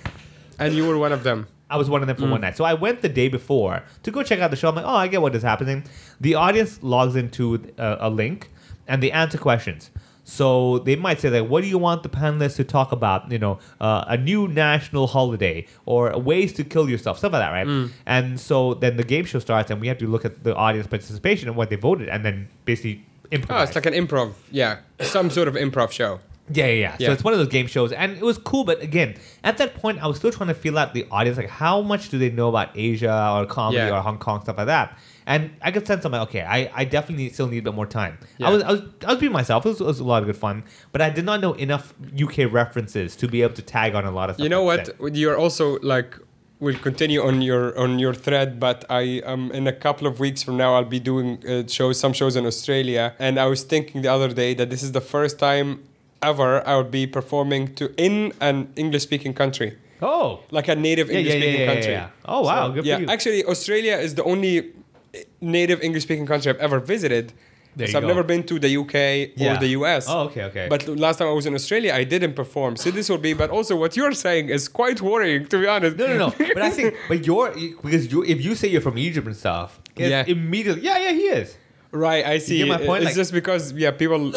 and you were one of them. I was one of them for one mm. night. So I went the day before to go check out the show. I'm like, oh, I get what is happening. The audience logs into a, a link and they answer questions. So they might say like, what do you want the panelists to talk about? You know, uh, a new national holiday or ways to kill yourself, stuff like that, right? Mm. And so then the game show starts and we have to look at the audience participation and what they voted and then basically improv Oh, it's like an improv. Yeah, some sort of improv show. Yeah, yeah, yeah. So it's one of those game shows, and it was cool. But again, at that point, I was still trying to feel out the audience, like how much do they know about Asia or comedy Yeah. or Hong Kong stuff like that. And I could sense I'm like, okay, I, I definitely need, still need a bit more time. Yeah. I was I was I was being myself. It was, it was a lot of good fun, but I did not know enough UK references to be able to tag on a lot of stuff. You know what? said. You're also like. We'll continue on your on your thread, but I um in a couple of weeks from now I'll be doing uh, shows some shows in Australia, and I was thinking the other day that this is the first time ever I would be performing to in an English speaking country, Oh, like a native Yeah, English speaking yeah, yeah, country. yeah. Oh, wow, good for yeah, you. actually Australia is the only eh, native English speaking country I've ever visited. There so you I've go. never been to the UK or the US. Oh, okay, okay. But last time I was in Australia, I didn't perform. So this will be. But also, what you're saying is quite worrying, to be honest. No, no, no. but I think, (laughs) but you're because you if you say you're from Egypt and stuff, Yeah. immediately, yeah, yeah, he is. right, I see. get my point? It's Like- just because yeah, people,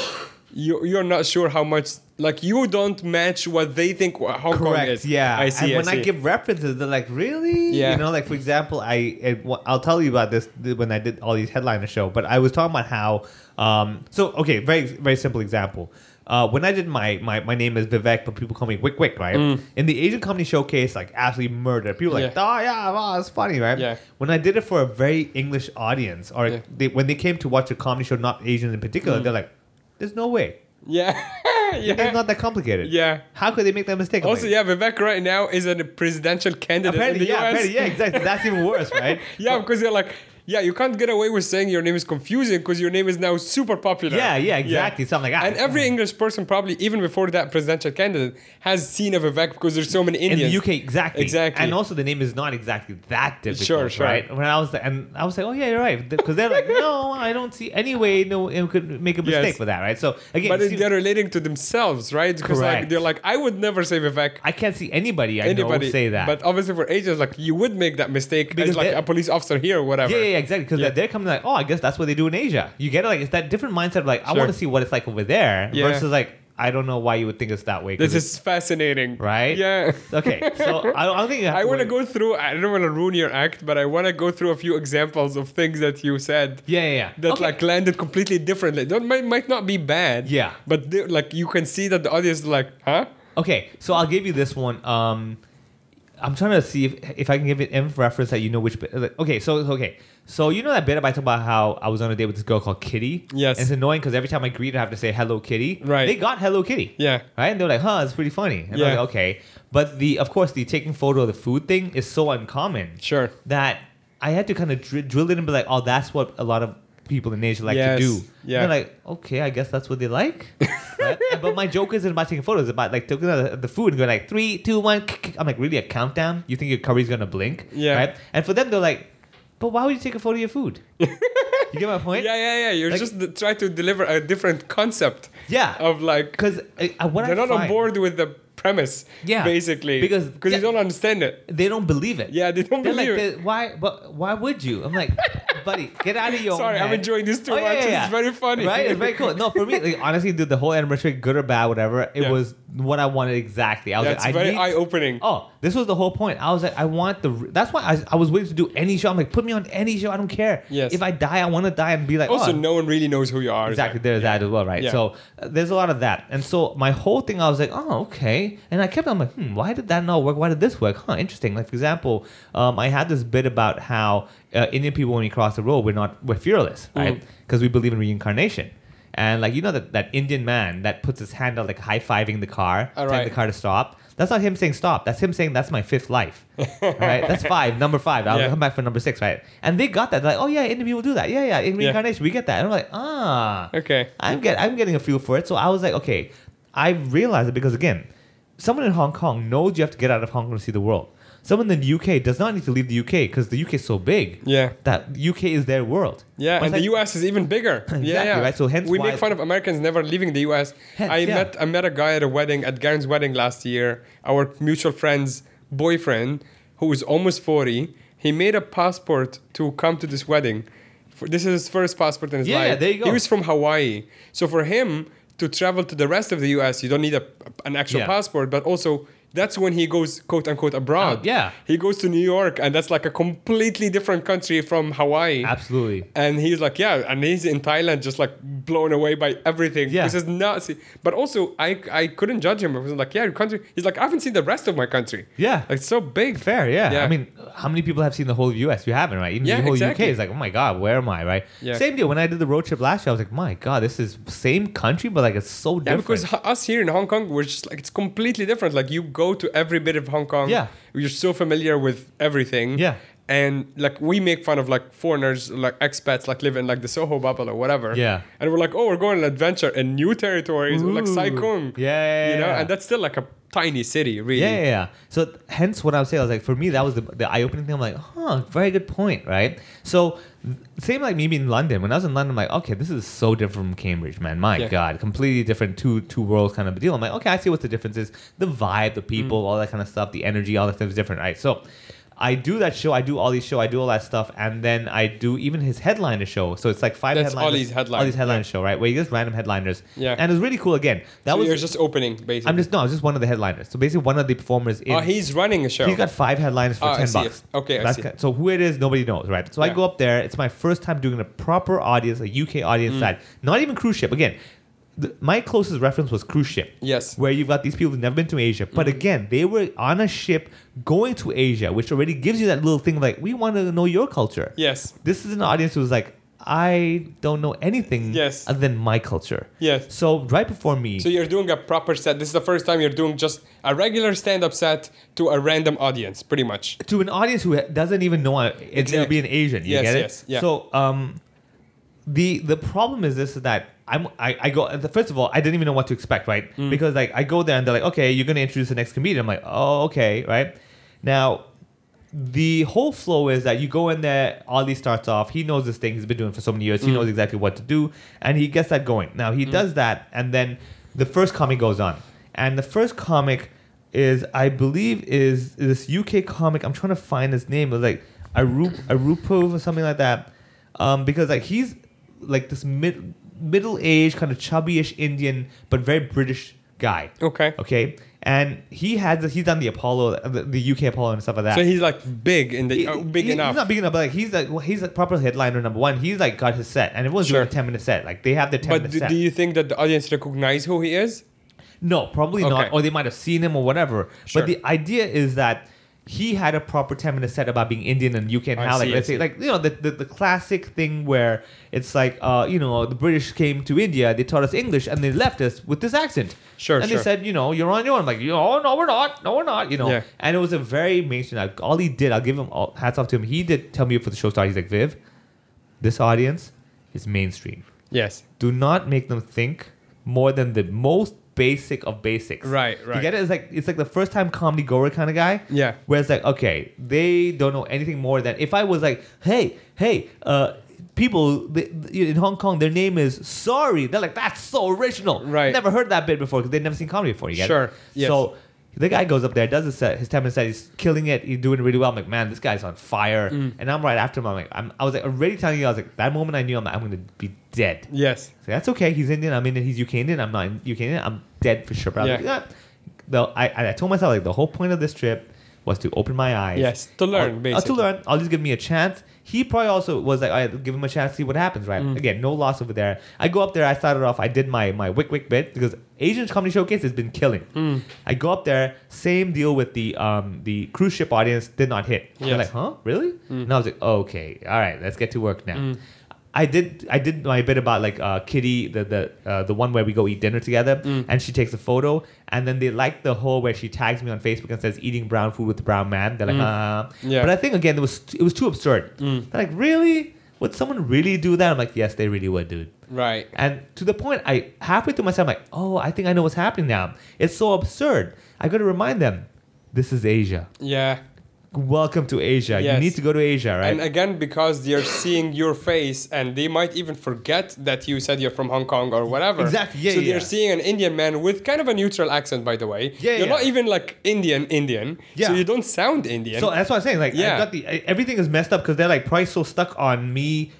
you you're not sure how much like you don't match what they think Hong Kong Correct. is. Yeah. I see. And when I, see. give references, they're like, "Really?" Yeah. You know, like for example, I I'll tell you about this when I did all these headliner show. But I was talking about how. Um, so okay, very very simple example. Uh, when I did my, my my name is Vivek, but people call me Wick Wick, right? In the Asian Comedy Showcase, like absolutely murder. People are like, Mm. Yeah. oh yeah, wow, it's funny, right? Yeah. When I did it for a very English audience, or Yeah. they, when they came to watch a comedy show, not Asians in particular, they're like, "There's no way. yeah, (laughs) yeah. It's not that complicated. yeah. How could they make that mistake?" Also, like, yeah, Vivek right now is a presidential candidate Apparently, in the yeah, US. apparently, yeah, exactly. That's even worse, right? (laughs) Yeah, because you're like, yeah, you can't get away with saying your name is confusing because your name is now super popular. Yeah, yeah, exactly. Something like that. And every English person, probably even before that presidential candidate, has seen a Vivek because there's so many Indians. in the UK, exactly, Exactly. and also the name is not exactly that difficult, Sure, sure. right? When I was and I was like, oh yeah, you're right, because they're like, (laughs) no, I don't see any way no it could make a mistake Yes. with that, right? So again, but see- they're relating to themselves, right? Because like they're like, I would never say Vivek. I can't see anybody I Anybody know say that. But obviously for Asians, like you would make that mistake Because as like a police officer here or whatever. yeah, yeah, yeah, exactly. Because Yeah. they're coming like, oh, I guess that's what they do in Asia. You get it? Like it's that different mindset of like, I want to see what it's like over there Yeah. versus like, I don't know why you would think it's that way. This is fascinating. right. Yeah. Okay, so (laughs) I, I don't think I want to go through. I don't want to ruin your act, but I want to go through a few examples of things that you said Yeah, yeah, yeah. that Okay. like landed completely differently. That might, might not be bad. Yeah. But like you can see that the audience is like, huh? Okay, so I'll give you this one. Um, I'm trying to see if, if I can give it in reference that you know which bit. like, Okay, so okay, so you know that bit I talked about how I was on a date with this girl called Kitty. Yes. And it's annoying because every time I greet her, I have to say hello, Kitty. Right. They got hello, Kitty. Yeah. Right, and they're like, huh, it's pretty funny. And I'm Yeah. like, okay, but the of course the taking photo of the food thing is so uncommon Sure. that I had to kind of dr- drill it and be like, oh, that's what a lot of people in Asia like Yes, to do. yeah. And they're like, okay, I guess that's what they like. (laughs) right? But my joke isn't about taking photos. It's about like taking the, the food and going like three, two, one. I'm like, really a countdown? You think your curry's gonna blink? Yeah. Right? And for them, they're like, but why would you take a photo of your food? (laughs) you get my point? Yeah, yeah, yeah. You're Like- just th- try to deliver a different concept Yeah. of like Because uh, what they're I not on board with the premise. Yeah. Basically. Because- because yeah. you don't understand it. They don't believe it. Yeah, they don't They're believe like, it. why? But why would you? I'm like, buddy, get out of your. own Sorry, I'm enjoying this too Oh, much. yeah, yeah. It's very funny. Right? It's very cool. No, for me, like, honestly, dude, the whole anniversary, good or bad, whatever, it Yeah. was what I wanted exactly. I was Yeah, like, very eye opening. Oh, this was the whole point. I was like, I want the. That's why I, I was willing to do any show. I'm like, put me on any show. I don't care. Yes. If I die, I want to die and be like, Also, oh, no one really knows who you are. Exactly, there. there's that as well, right? Yeah. So uh, there's a lot of that, and so my whole thing, I was like, oh, okay, and I kept, I'm like, hmm, why did that not work? Why did this work? Huh, interesting. Like for example, um, I had this bit about how uh, Indian people, when we cross the road, we're not, we're fearless, right? Mm. Because we believe in reincarnation. And like you know that, that Indian man that puts his hand out like high fiving the car, All telling right. the car to stop. That's not him saying stop. That's him saying that's my fifth life. (laughs) right? That's five, number five. I'll Yeah. come back for number six, right? And they got that. They're like, oh yeah, Indian people do that. Yeah, yeah. In reincarnation, we get that. And I'm like, ah. Okay. I'm get I'm getting a feel for it. So I was like, okay, I realized it because again, someone in Hong Kong knows you have to get out of Hong Kong to see the world. Someone in the UK does not need to leave the UK because the UK is so big. Yeah. That UK is their world. Yeah, But and it's the US is even bigger. (laughs) yeah, Exactly, yeah. right? So hence we make fun of Americans never leaving the US. Hence, I yeah. met I met a guy at a wedding at Garen's wedding last year. Our mutual friend's boyfriend, who was almost forty, he made a passport to come to this wedding. This is his first passport in his Yeah, life. there you go. He was from Hawaii, so for him to travel to the rest of the US, you don't need a, an actual Yeah. passport, but also. That's when he goes quote unquote abroad. Oh, yeah. He goes to New York and that's like a completely different country from Hawaii. Absolutely. And he's like, yeah, and he's in Thailand, just like blown away by everything. Yeah. This is nuts. But also, I I couldn't judge him. I was like, yeah, your country. He's like, I haven't seen the rest of my country. Yeah. like it's so big. Fair, yeah. Yeah. I mean, how many people have seen the whole US? You haven't, right? Even Yeah, the whole exactly. UK is like, oh my god, where am I, right? Yeah. Same deal. When I did the road trip last year, I was like, my god, this is same country, but like it's so different. Yeah, because us here in Hong Kong, we're just like it's completely different. Like you go to every bit of Hong Kong. Yeah. You're so familiar with everything. Yeah. And like we make fun of like foreigners, like expats, like live in like the Soho bubble or whatever. Yeah. And we're like, oh, we're going on an adventure in new territories, like Ooh. Sai Kung. Yeah, yeah, You know, yeah. and that's still like a tiny city, really. Yeah, yeah, yeah. So hence what I was saying, I was like, for me, that was the, the eye-opening thing. I'm like, huh, very good point, right? So same like me being in London. When I was in London, I'm like, okay, this is so different from Cambridge, man. My Yeah. God, completely different two two worlds kind of a deal. I'm like, okay, I see what the difference is. The vibe, the Mm. people, all that kind of stuff, the energy, all that stuff is different, right? So I do that show, I do all these show, I do all that stuff, and then I do even his headliner show. So it's like five That's headliners. Ollie's headline, All these headliner yeah. show, right? Where he gets random headliners. Yeah. And it was really cool again. That So was you're just opening, basically. I'm just no, I was just one of the headliners. So basically one of the performers in Oh, he's running a show. He's got five headlines for Oh, I ten bucks. Okay, I see. so who it is, nobody knows, right? So I go up there. It's my first time doing a proper audience, a UK audience Mm. side, not even cruise ship. Again, my closest reference was cruise ship. Yes. Where you've got these people who've never been to Asia, but Mm. again, they were on a ship going to Asia, which already gives you that little thing like, we want to know your culture. Yes. This is an audience who's like, I don't know anything Yes. other than my culture. Yes. So right before me, So you're doing a proper set. This is the first time you're doing just a regular stand-up set to a random audience, pretty much. to an audience who doesn't even know I- it's gonna be an Asian. You Yes, get it? yes, yeah. So um, the the problem is this is that I'm I, I go first of all I didn't even know what to expect right Mm. because like I go there and they're like okay you're gonna introduce the next comedian I'm like oh okay right now the whole flow is that you go in there Ollie starts off he knows this thing he's been doing for so many years he Mm. knows exactly what to do and he gets that going. Now he does that and then the first comic goes on. And the first comic is I believe is this UK comic I'm trying to find his name it was like Arup Arupov or something like that. Um, because like he's like this mid middle aged kind of chubbyish Indian but very British guy. Okay. okay and he has he's done the Apollo the, the UK Apollo and stuff like that So he's like big in the he- uh, big he- enough. He's not big enough, but like he's like well, he's a proper headliner number one. He's like got his set, and everyone's Sure. doing a ten minute set. Like they have their ten but minute do, set. do you think that the audience recognize who he is? no, probably Okay. not, or they might have seen him or whatever. Sure. But the idea is that he had a proper ten minute set about being Indian and UK and I how like see, I let's say like you know the, the the classic thing where it's like uh you know the British came to India, they taught us English, and they left us with this accent. Sure, And sure. they said, you know, you're on your own. I'm like, you know, no, we're not. No, we're not. You know. Yeah. And it was a very mainstream. Like, all he did, I'll give him all, hats off to him. He did tell me before the show started. He's like, Viv, this audience is mainstream. Yes. Do not make them think more than the most basic of basics. Right, right. You get it? It's like it's like the first time comedy goer kind of guy. Yeah. Where it's like, okay, they don't know anything more than if I was like, hey, hey, uh, people they, in Hong Kong, their name is Sorry. They're like, that's so original. Right. Never heard that bit before because they've never seen comedy before. You get Sure, it? yes. So the guy goes up there, does his set, his 10 minute set, he's killing it, he's doing really well. I'm like, man, this guy's on fire. Mm. And I'm right after him. I'm like, I'm, I was like already telling you, I was like, that moment I knew I'm, I'm going to be dead. Yes. So that's okay. He's Indian. I'm Indian. He's UK Indian. I'm not UK Indian. I'm dead for sure. But I was like, yeah. The, I, I told myself like the whole point of this trip was to open my eyes. Yes, to learn, Uh, uh, basically. to learn. I'll just give me a chance. He probably also was like, I give him a chance, see what happens, right? Mm. Again, no loss over there. I go up there. I started off. I did my my wick wick bit because Asian Comedy Showcase has been killing. Mm. I go up there. Same deal with the um the cruise ship audience did not hit. They're like, huh, really? And I was like, okay, all right, let's get to work now. I did I did my bit about like uh, Kitty the the uh, the one where we go eat dinner together Mm. and she takes a photo and then they like the whole where she tags me on Facebook and says eating brown food with the brown man they're like uh Mm. Yeah. but I think again it was it was too absurd Mm. they're like really would someone really do that? I'm like, yes, they really would, dude. Right. And to the point, I halfway through myself, I'm like, oh, I think I know what's happening now. It's so absurd. I got to remind them, this is Asia. Yeah. Welcome to Asia. You need to go to Asia, right? And again, because they're seeing your face and they might even forget that you said you're from Hong Kong or whatever. Exactly, yeah, So yeah. they're seeing an Indian man with kind of a neutral accent, by the way. Yeah, You're yeah. not even like Indian, Indian. Yeah. So you don't sound Indian. So that's what I'm saying. Like, Yeah. The everything is messed up because they're like probably so stuck on me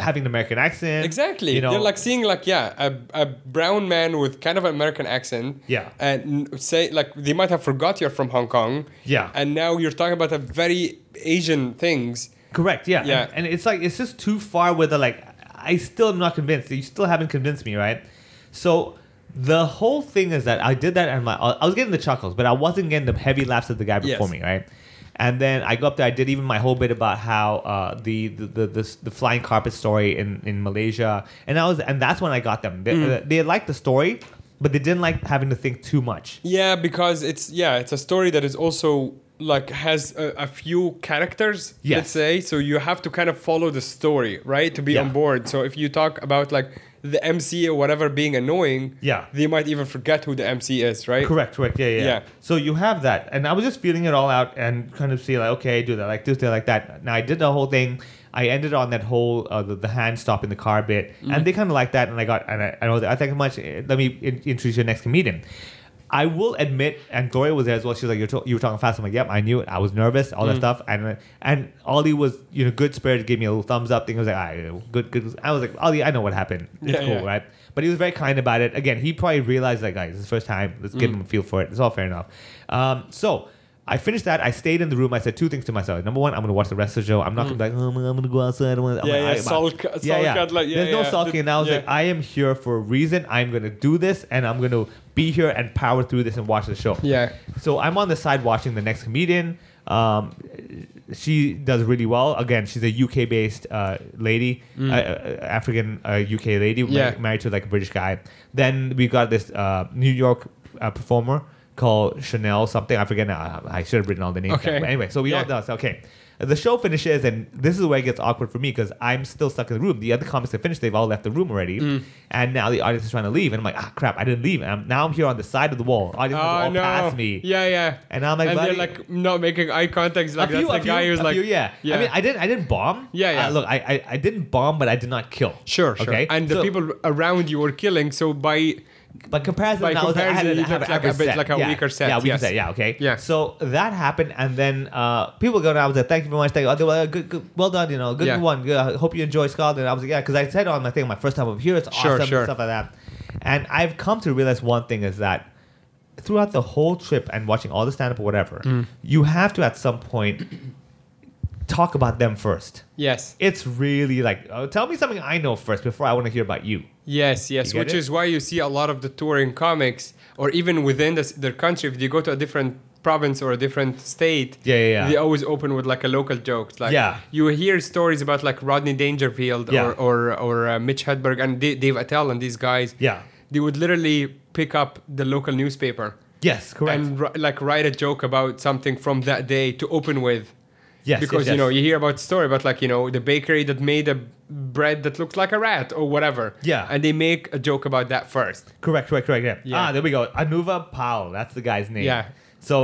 having the American accent. Exactly. You know, They're like seeing like yeah, a, a brown man with kind of an American accent. Yeah. And say like they might have forgot you're from Hong Kong. Yeah. And now you're talking about a very Asian things. correct. Yeah. Yeah. And, and it's like it's just too far. With the like, I still am not convinced. You still haven't convinced me, right? So. The whole thing is that I did that and my I was getting the chuckles, but I wasn't getting the heavy laughs of the guy before Yes. me, right? And then I go up there. I did even my whole bit about how uh, the, the, the the the flying carpet story in, in Malaysia, and I was and that's when I got them. They, Mm. they liked the story, but they didn't like having to think too much. Yeah, because it's yeah, it's a story that is also like has a, a few characters. Yes. Let's say so you have to kind of follow the story right to be Yeah. on board. So if you talk about like the MC or whatever being annoying, Yeah. they might even forget who the MC is, right? Correct, correct. Yeah, yeah, Yeah. So you have that. And I was just feeling it all out and kind of see like, okay, do that like this, do that like that. Now I did the whole thing. I ended on that whole uh, the, the hand stop in the car bit, Mm-hmm. and they kind of like that. And I got and I, I know that I thank you much. Let me introduce your next comedian. I will admit, and Gloria was there as well. She was like, "You're to- you were talking fast." I'm like, "Yep, I knew it. I was nervous, all that Mm. stuff." And and Ollie was, you know, good spirit, gave me a little thumbs up. Thing I was like, "Ah, good, good." I was like, "Ollie, I know what happened. It's Yeah, cool, yeah. right?" But he was very kind about it. Again, he probably realized like, guys, this is the first time. Let's Mm. give him a feel for it. It's all fair enough. Um, so I finished that. I stayed in the room. I said two things to myself. Number one, I'm gonna watch the rest of the show. I'm not gonna be like, oh, I'm gonna go outside. I'm gonna, I'm Mm. Yeah, gonna- yeah, I- sulk- yeah, yeah. like, yeah, There's no yeah. sulking. And I was Yeah. like, I am here for a reason. I'm gonna do this, and I'm gonna be here and power through this and watch the show. Yeah. So I'm on the side watching the next comedian. Um, she does really well. Again, she's a UK based uh, lady, uh, uh, African uh, UK lady, Yeah. married to like a British guy. Then we got this uh, New York uh, performer called Chanel something. I forget now. I should have written all the names. Okay. down. But anyway, so we all Yeah. done. Okay. The show finishes, and this is where it gets awkward for me because I'm still stuck in the room. The other comics have finished, they've all left the room already, Mm. and now the audience is trying to leave, and I'm like, ah, crap, I didn't leave. And I'm, now I'm here on the side of the wall. Audience Oh all no! past me. Yeah, yeah. And I'm like, and they're like not making eye contact. Like a few, that's a the few, guy who's a like, few, yeah. yeah. I mean, I didn't, I didn't bomb. Yeah, yeah. Uh, look, I, I, I didn't bomb, but I did not kill. Sure, sure. Okay. And the people around you were killing. So by By comparison, By was, I had, comparison, a- I had like a bit set. like a yeah. weaker set, Yeah, weaker yes. set. Yeah, okay. Yeah. So that happened, and then uh, people go, and I was like, thank you very much. Thank you. Oh, they were like, good, good, well done. You know, good Yeah. one. Good. I hope you enjoy Scotland. I was like, yeah, because I said on my thing, my first time over here, it's Sure, awesome sure. and stuff like that. And I've come to realize one thing is that throughout the whole trip and watching all the stand up or whatever, Mm. you have to at some point talk about them first. yes, It's really like, oh, tell me something I know first before I want to hear about you. yes, yes. You Which is why you see a lot of the touring comics, or even within the, their country, if they go to a different province or a different state, Yeah, yeah, yeah. they always open with like a local jokes. Like Yeah. you hear stories about like Rodney Dangerfield Yeah. or or, or uh, Mitch Hedberg and D- Dave Attell and these guys. Yeah. They would literally pick up the local newspaper Yes, correct. and like write a joke about something from that day to open with. Yes, because yes, you know yes. you hear about the story about like you know the bakery that made a bread that looks like a rat or whatever Yeah. and they make a joke about that first Correct, correct, correct. Yeah. Yeah. Ah, there we go. Anuvab Pal. That's the guy's name. Yeah. So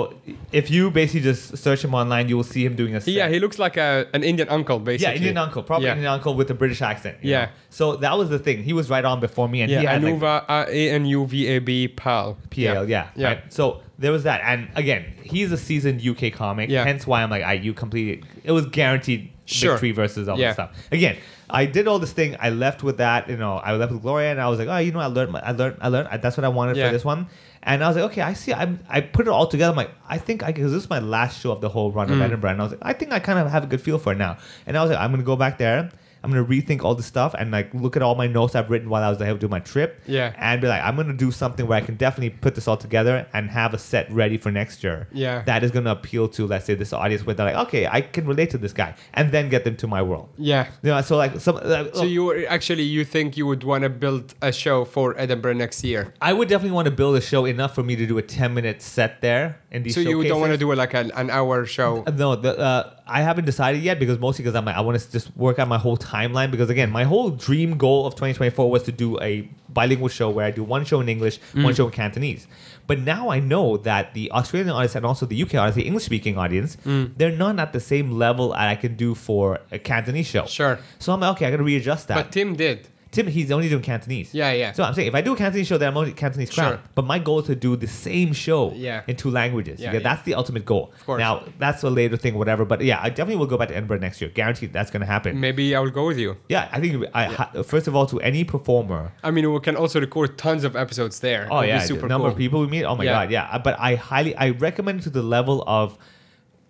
if you basically just search him online, you will see him doing a. Set. yeah he looks like a an indian uncle basically Yeah, Indian uncle, probably Yeah. Indian uncle with a British accent. you Yeah. know? So that was the thing. He was right on before me, and yeah he had like anuva uh, a-n-u-v-a-b pal PL. Yeah. yeah right? So there was that, and again, he's a seasoned UK comic. Yeah. Hence why I'm like, I you completed. It was guaranteed Sure. victory versus all Yeah. this stuff. Again, I did all this thing. I left with that. You know, I left with Gloria, and I was like, oh, you know, I learned. My, I learned. I learned. That's what I wanted Yeah. for this one. And I was like, okay, I see. I'm, I put it all together. I'm like, I think I because this is my last show of the whole run of Mm. Edinburgh, and I was like, I think I kind of have a good feel for it now. And I was like, I'm gonna go back there. I'm gonna rethink all the stuff and like look at all my notes I've written while I was able to do my trip. Yeah. And be like, I'm gonna do something where I can definitely put this all together and have a set ready for next year. Yeah. That is gonna appeal to let's say this audience where they're like, okay, I can relate to this guy, and then get them to my world. yeah You know, so like some. Uh, so you were actually you think you would want to build a show for edinburgh next year I would definitely want to build a show enough for me to do a 10 minute set there in these So you don't want to do like an, an hour show. No, the, uh, I haven't decided yet because mostly because I'm I want to just work out my whole timeline because again, my whole dream goal of 2024 was to do a bilingual show where I do one show in English, Mm. one show in Cantonese. But now I know that the Australian audience and also the UK audience, the English speaking audience, Mm. they're not at the same level that I can do for a Cantonese show. Sure. So I'm like, okay, I got to readjust that. But Tim did. Tim, he's only doing Cantonese. Yeah, yeah. So I'm saying if I do a Cantonese show, then I'm only Cantonese crown. Sure. But my goal is to do the same show Yeah. in two languages. Yeah, Yeah, yeah. That's the ultimate goal. Of course. Now that's a later thing, whatever. But yeah, I definitely will go back to Edinburgh next year. Guaranteed, that's gonna happen. Maybe I will go with you. Yeah, I think I ha- first of all to any performer. I mean, we can also record tons of episodes there. Oh It'll be yeah, super the number cool. of people we meet. Oh my Yeah. god, yeah. Uh, but I highly, I recommend it to the level of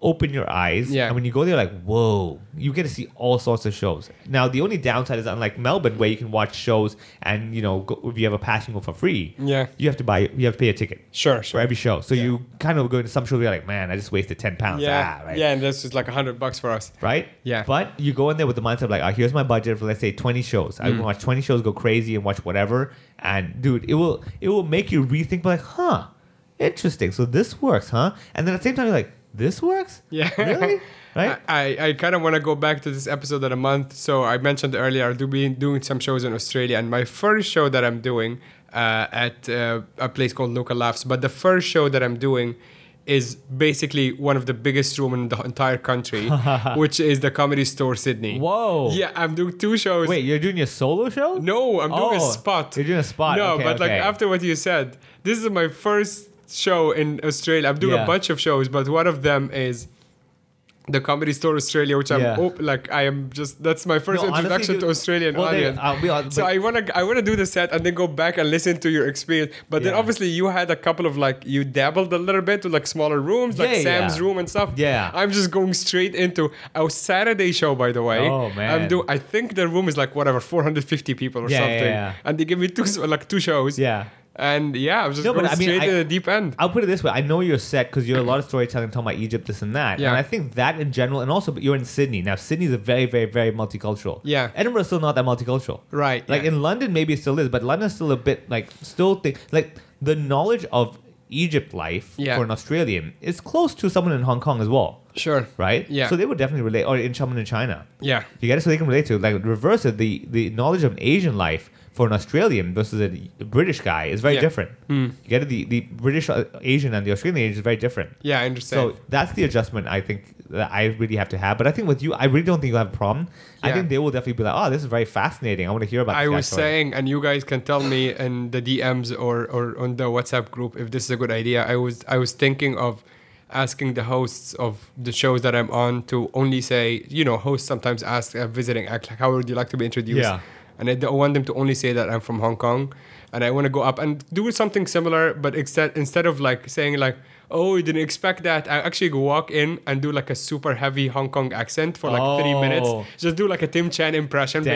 open your eyes. Yeah. And when you go there, like whoa, you get to see all sorts of shows. Now the only downside is unlike Melbourne, where you can watch shows and you know go, if you have a pass, you go for free. Yeah. You have to buy. You have to pay a ticket. Sure, sure. For every show, so you kind of go into some shows. You're like, man, I just wasted ten pounds. Yeah, Ah, right? yeah, and that's just like a hundred bucks for us. right? Yeah. But you go in there with the mindset of like, oh, here's my budget for let's say 20 shows. Mm. I can watch 20 shows, go crazy, and watch whatever. And dude, it will it will make you rethink. Like, huh, interesting. So this works, huh? And then at the same time, you're like, this works. Yeah. Really? (laughs) Right? I, I kind of want to go back to this episode in a month. So I mentioned earlier, I'll do be doing some shows in Australia, and my first show that I'm doing uh, at uh, a place called Local Laughs. But the first show that I'm doing is basically one of the biggest room in the entire country, (laughs) which is the Comedy Store Sydney. Whoa. Yeah, I'm doing two shows. Wait, you're doing a solo show? No, I'm doing Oh, a spot. you're doing a spot. No, Okay, but like after what you said, this is my first show in Australia. I'm doing Yeah. a bunch of shows, but one of them is the Comedy Store Australia, which I'm Yeah. op- like I am just that's my first No, honestly, introduction to dude- Australian well, audience. I'll be hon- so I wanna I wanna do the set and then go back and listen to your experience. But then obviously you had a couple of like you dabbled a little bit to like smaller rooms, like Yeah, Sam's yeah. room and stuff. Yeah. I'm just going straight into a Saturday show, by the way. Oh, man, I'm do I think the room is like whatever 450 people or Yeah, yeah, something, yeah. and they give me two like two shows. Yeah. And yeah, I'm just No, going but I mean, straight I- to the deep end. I'll put it this way: I know you're set because you're a lot of storytelling, talking about Egypt, this and that. Yeah. And I think that in general, and also, but you're in Sydney now. Sydney's a very, very, very multicultural. Yeah. Edinburgh's still not that multicultural. Right, Like yeah. in London, maybe it still is, but London's still a bit like still think like the knowledge of Egypt life Yeah. for an Australian is close to someone in Hong Kong as well. Sure. Right. Yeah. So they would definitely relate, or in someone in China. Yeah. You get it, so they can relate to. Like reverse it, the the knowledge of Asian life for an Australian versus a British guy is very Yeah. different. You get it, the the British uh, Asian and the Australian Asian is very different. Yeah, I understand. So that's the adjustment I think that I really have to have. But I think with you, I really don't think you'll have a problem. I think they will definitely be like, oh, this is very fascinating. I want to hear about. I was story." saying, and you guys can tell me in the DMs or, or on the WhatsApp group if this is a good idea. I was I was thinking of asking the hosts of the shows that I'm on to only say, you know, hosts sometimes ask a visiting act like, how would you like to be introduced? Yeah. And I don't want them to only say that I'm from Hong Kong, and I want to go up and do something similar, but instead instead of like saying like. Oh, you didn't expect that. I actually go walk in and do like a super heavy Hong Kong accent for like three minutes. Oh. Just do like a Tim Chan impression, Damn.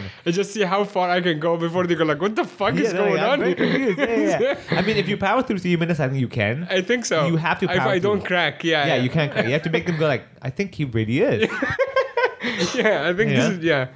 basically and just see how far I can go before they go like, what the fuck is Yeah, no, going yeah, on? Yeah, yeah, yeah. I mean, if you power through three minutes, I think you can. I think so. You have to If I don't through. crack, yeah, yeah, you can't. Crack. You have to make them go like, I think he really is. (laughs) Yeah, I think Yeah. this is yeah.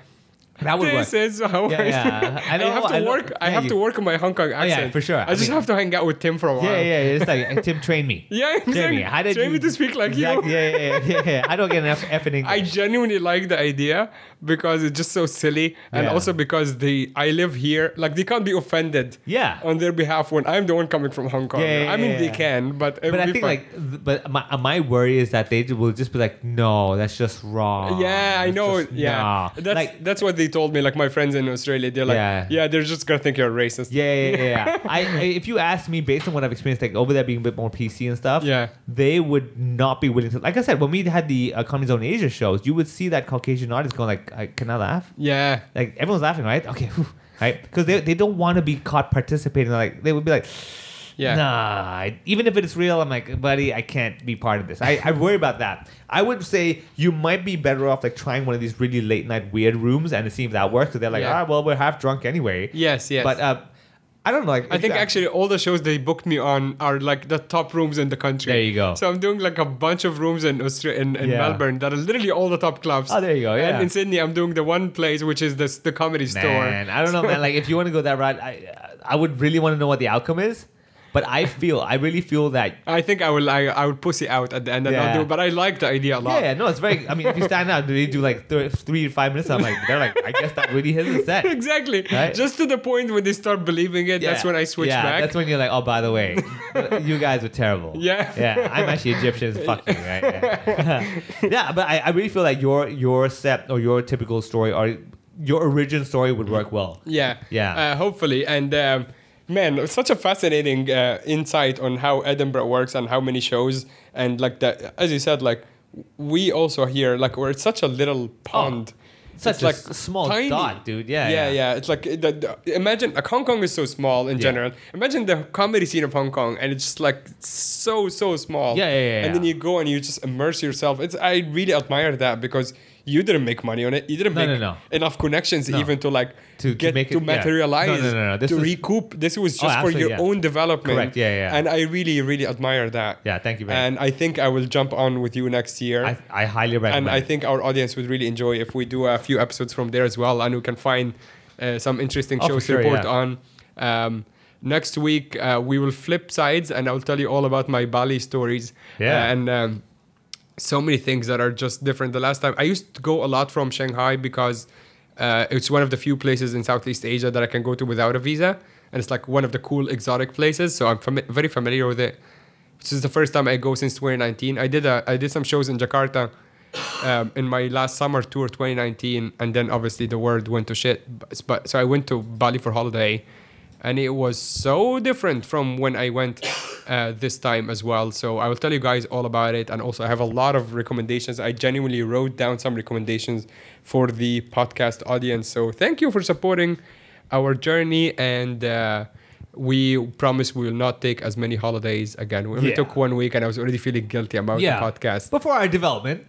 That would work. Is how Yeah, I, yeah. (laughs) I I, have to I know. work. I have you- to work on my Hong Kong accent. yeah, for sure. I, I just mean- have to hang out with Tim for a while. Yeah, yeah. It's like (laughs) Tim, train me. Yeah, Train me. How did Train you me to speak like exactly, you. Yeah, yeah, yeah, yeah. I don't get enough F (laughs) in English. I genuinely like the idea because it's just so silly, and Yeah. also because they I live here, like they can't be offended. Yeah. On their behalf, when I'm the one coming from Hong Kong. Yeah, yeah, I mean, yeah, they yeah. can, but but I think fun. like, but my uh, my worry is that they will just be like, no, that's just wrong. Yeah, I know. yeah, that's that's what they told me. Like my friends in Australia, they're like, Yeah. yeah, they're just gonna think you're racist. yeah, yeah, yeah. yeah. (laughs) I, if you ask me, based on what I've experienced, like over there being a bit more PC and stuff, Yeah. they would not be willing to. Like I said, when we had the uh, Comedy Zone Asia shows, you would see that Caucasian artist going like, I, "Can I laugh?" yeah, Like everyone's laughing, right? Okay, whew, (laughs) right? Because they, they don't want to be caught participating. Like they would be like, yeah. Nah, even if it's real, I'm like, buddy, I can't be part of this. I, I worry about that. I would say you might be better off like trying one of these really late night weird rooms and see if that works. Because they're like, Yeah. ah, well, we're half drunk anyway. Yes, yes. But uh, I don't know. Like, I think you- actually all the shows they booked me on are like the top rooms in the country. There you go. So I'm doing like a bunch of rooms in Austra- in, in Yeah. Melbourne that are literally all the top clubs. Oh, there you go, yeah. And in Sydney, I'm doing the one place which is the the comedy store. Man, I don't know, man. Like, if you want to go that route, I I would really want to know what the outcome is. But I feel, I really feel that. I think I will I, I would pussy out at the end and Yeah. not do it, but I like the idea a lot. Yeah, yeah, no, it's very. I mean, if you stand out, do they do like th- three to five minutes? I'm like, they're like, I guess that really hit the set. (laughs) Exactly. Right? Just to the point when they start believing it, that's when I switch yeah, back. That's when you're like, oh, by the way, (laughs) you guys are terrible. Yeah. Yeah, I'm actually Egyptian. Fuck you, right? (laughs) Yeah, yeah but I, I really feel like your your set or your typical story or your origin story would work well. Yeah. Yeah. Uh, hopefully. And um, man, it's such a fascinating uh, insight on how Edinburgh works and how many shows and like that. As you said, like we also here, like we're such a little pond. Oh, Such It's a like small tiny. dot, dude. Yeah, yeah, yeah. yeah. It's like the, the, imagine like Hong Kong is so small in Yeah. general. Imagine the comedy scene of Hong Kong, and it's just like so so small. Yeah, yeah, yeah, And then you go and you just immerse yourself. It's I really admire that because you didn't make money on it. You didn't No, make no, no. enough connections even to like To- to get make to it- yeah. materialize No, no, no, no. This to was- recoup. This was Oh, just for your yeah. own development. Correct, yeah, yeah. And I really really admire that. Yeah, thank you, man. And I think I will jump on with you next year. I, I highly recommend. and I think our audience would really enjoy if we do a few episodes from there as well, and we can find uh, some interesting Oh, shows sure, to report yeah. on. Um, next week uh, we will flip sides, and I'll tell you all about my Bali stories. Yeah. Uh, and um, so many things that are just different. The last time I used to go a lot from Shanghai because uh, it's one of the few places in Southeast Asia that I can go to without a visa, and it's like one of the cool exotic places. So I'm fami- very familiar with it. This is the first time I go since 2019. I did a I did some shows in Jakarta um, in my last summer tour 2019, and then obviously the world went to shit. But, but so I went to Bali for holiday, and it was so different from when I went uh, this time as well. So I will tell you guys all about it, and also I have a lot of recommendations. I genuinely wrote down some recommendations for the podcast audience. So thank you for supporting our journey and. Uh, we promise we will not take as many holidays again. We only Yeah. took one week, and I was already feeling guilty about yeah. the podcast. Before our development,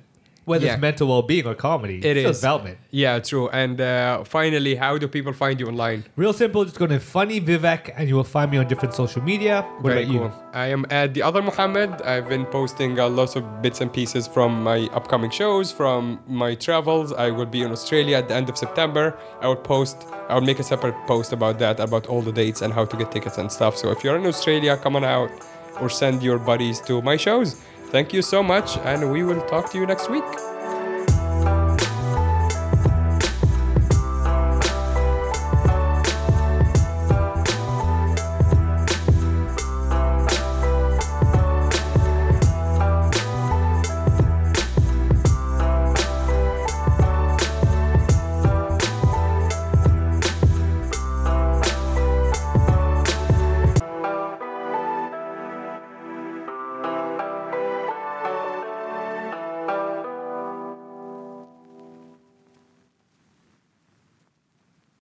whether Yeah. it's mental well being or comedy, It it's is. development. Yeah, true. And uh, finally, how do people find you online? Real simple, just go to Funny Vivek and you will find me on different social media. What Very about you? I am at the other Mohammed. I've been posting uh, lots of bits and pieces from my upcoming shows, from my travels. I will be in Australia at the end of September. I will post, I will make a separate post about that, about all the dates and how to get tickets and stuff. So if you're in Australia, come on out or send your buddies to my shows. Thank you so much, and we will talk to you next week.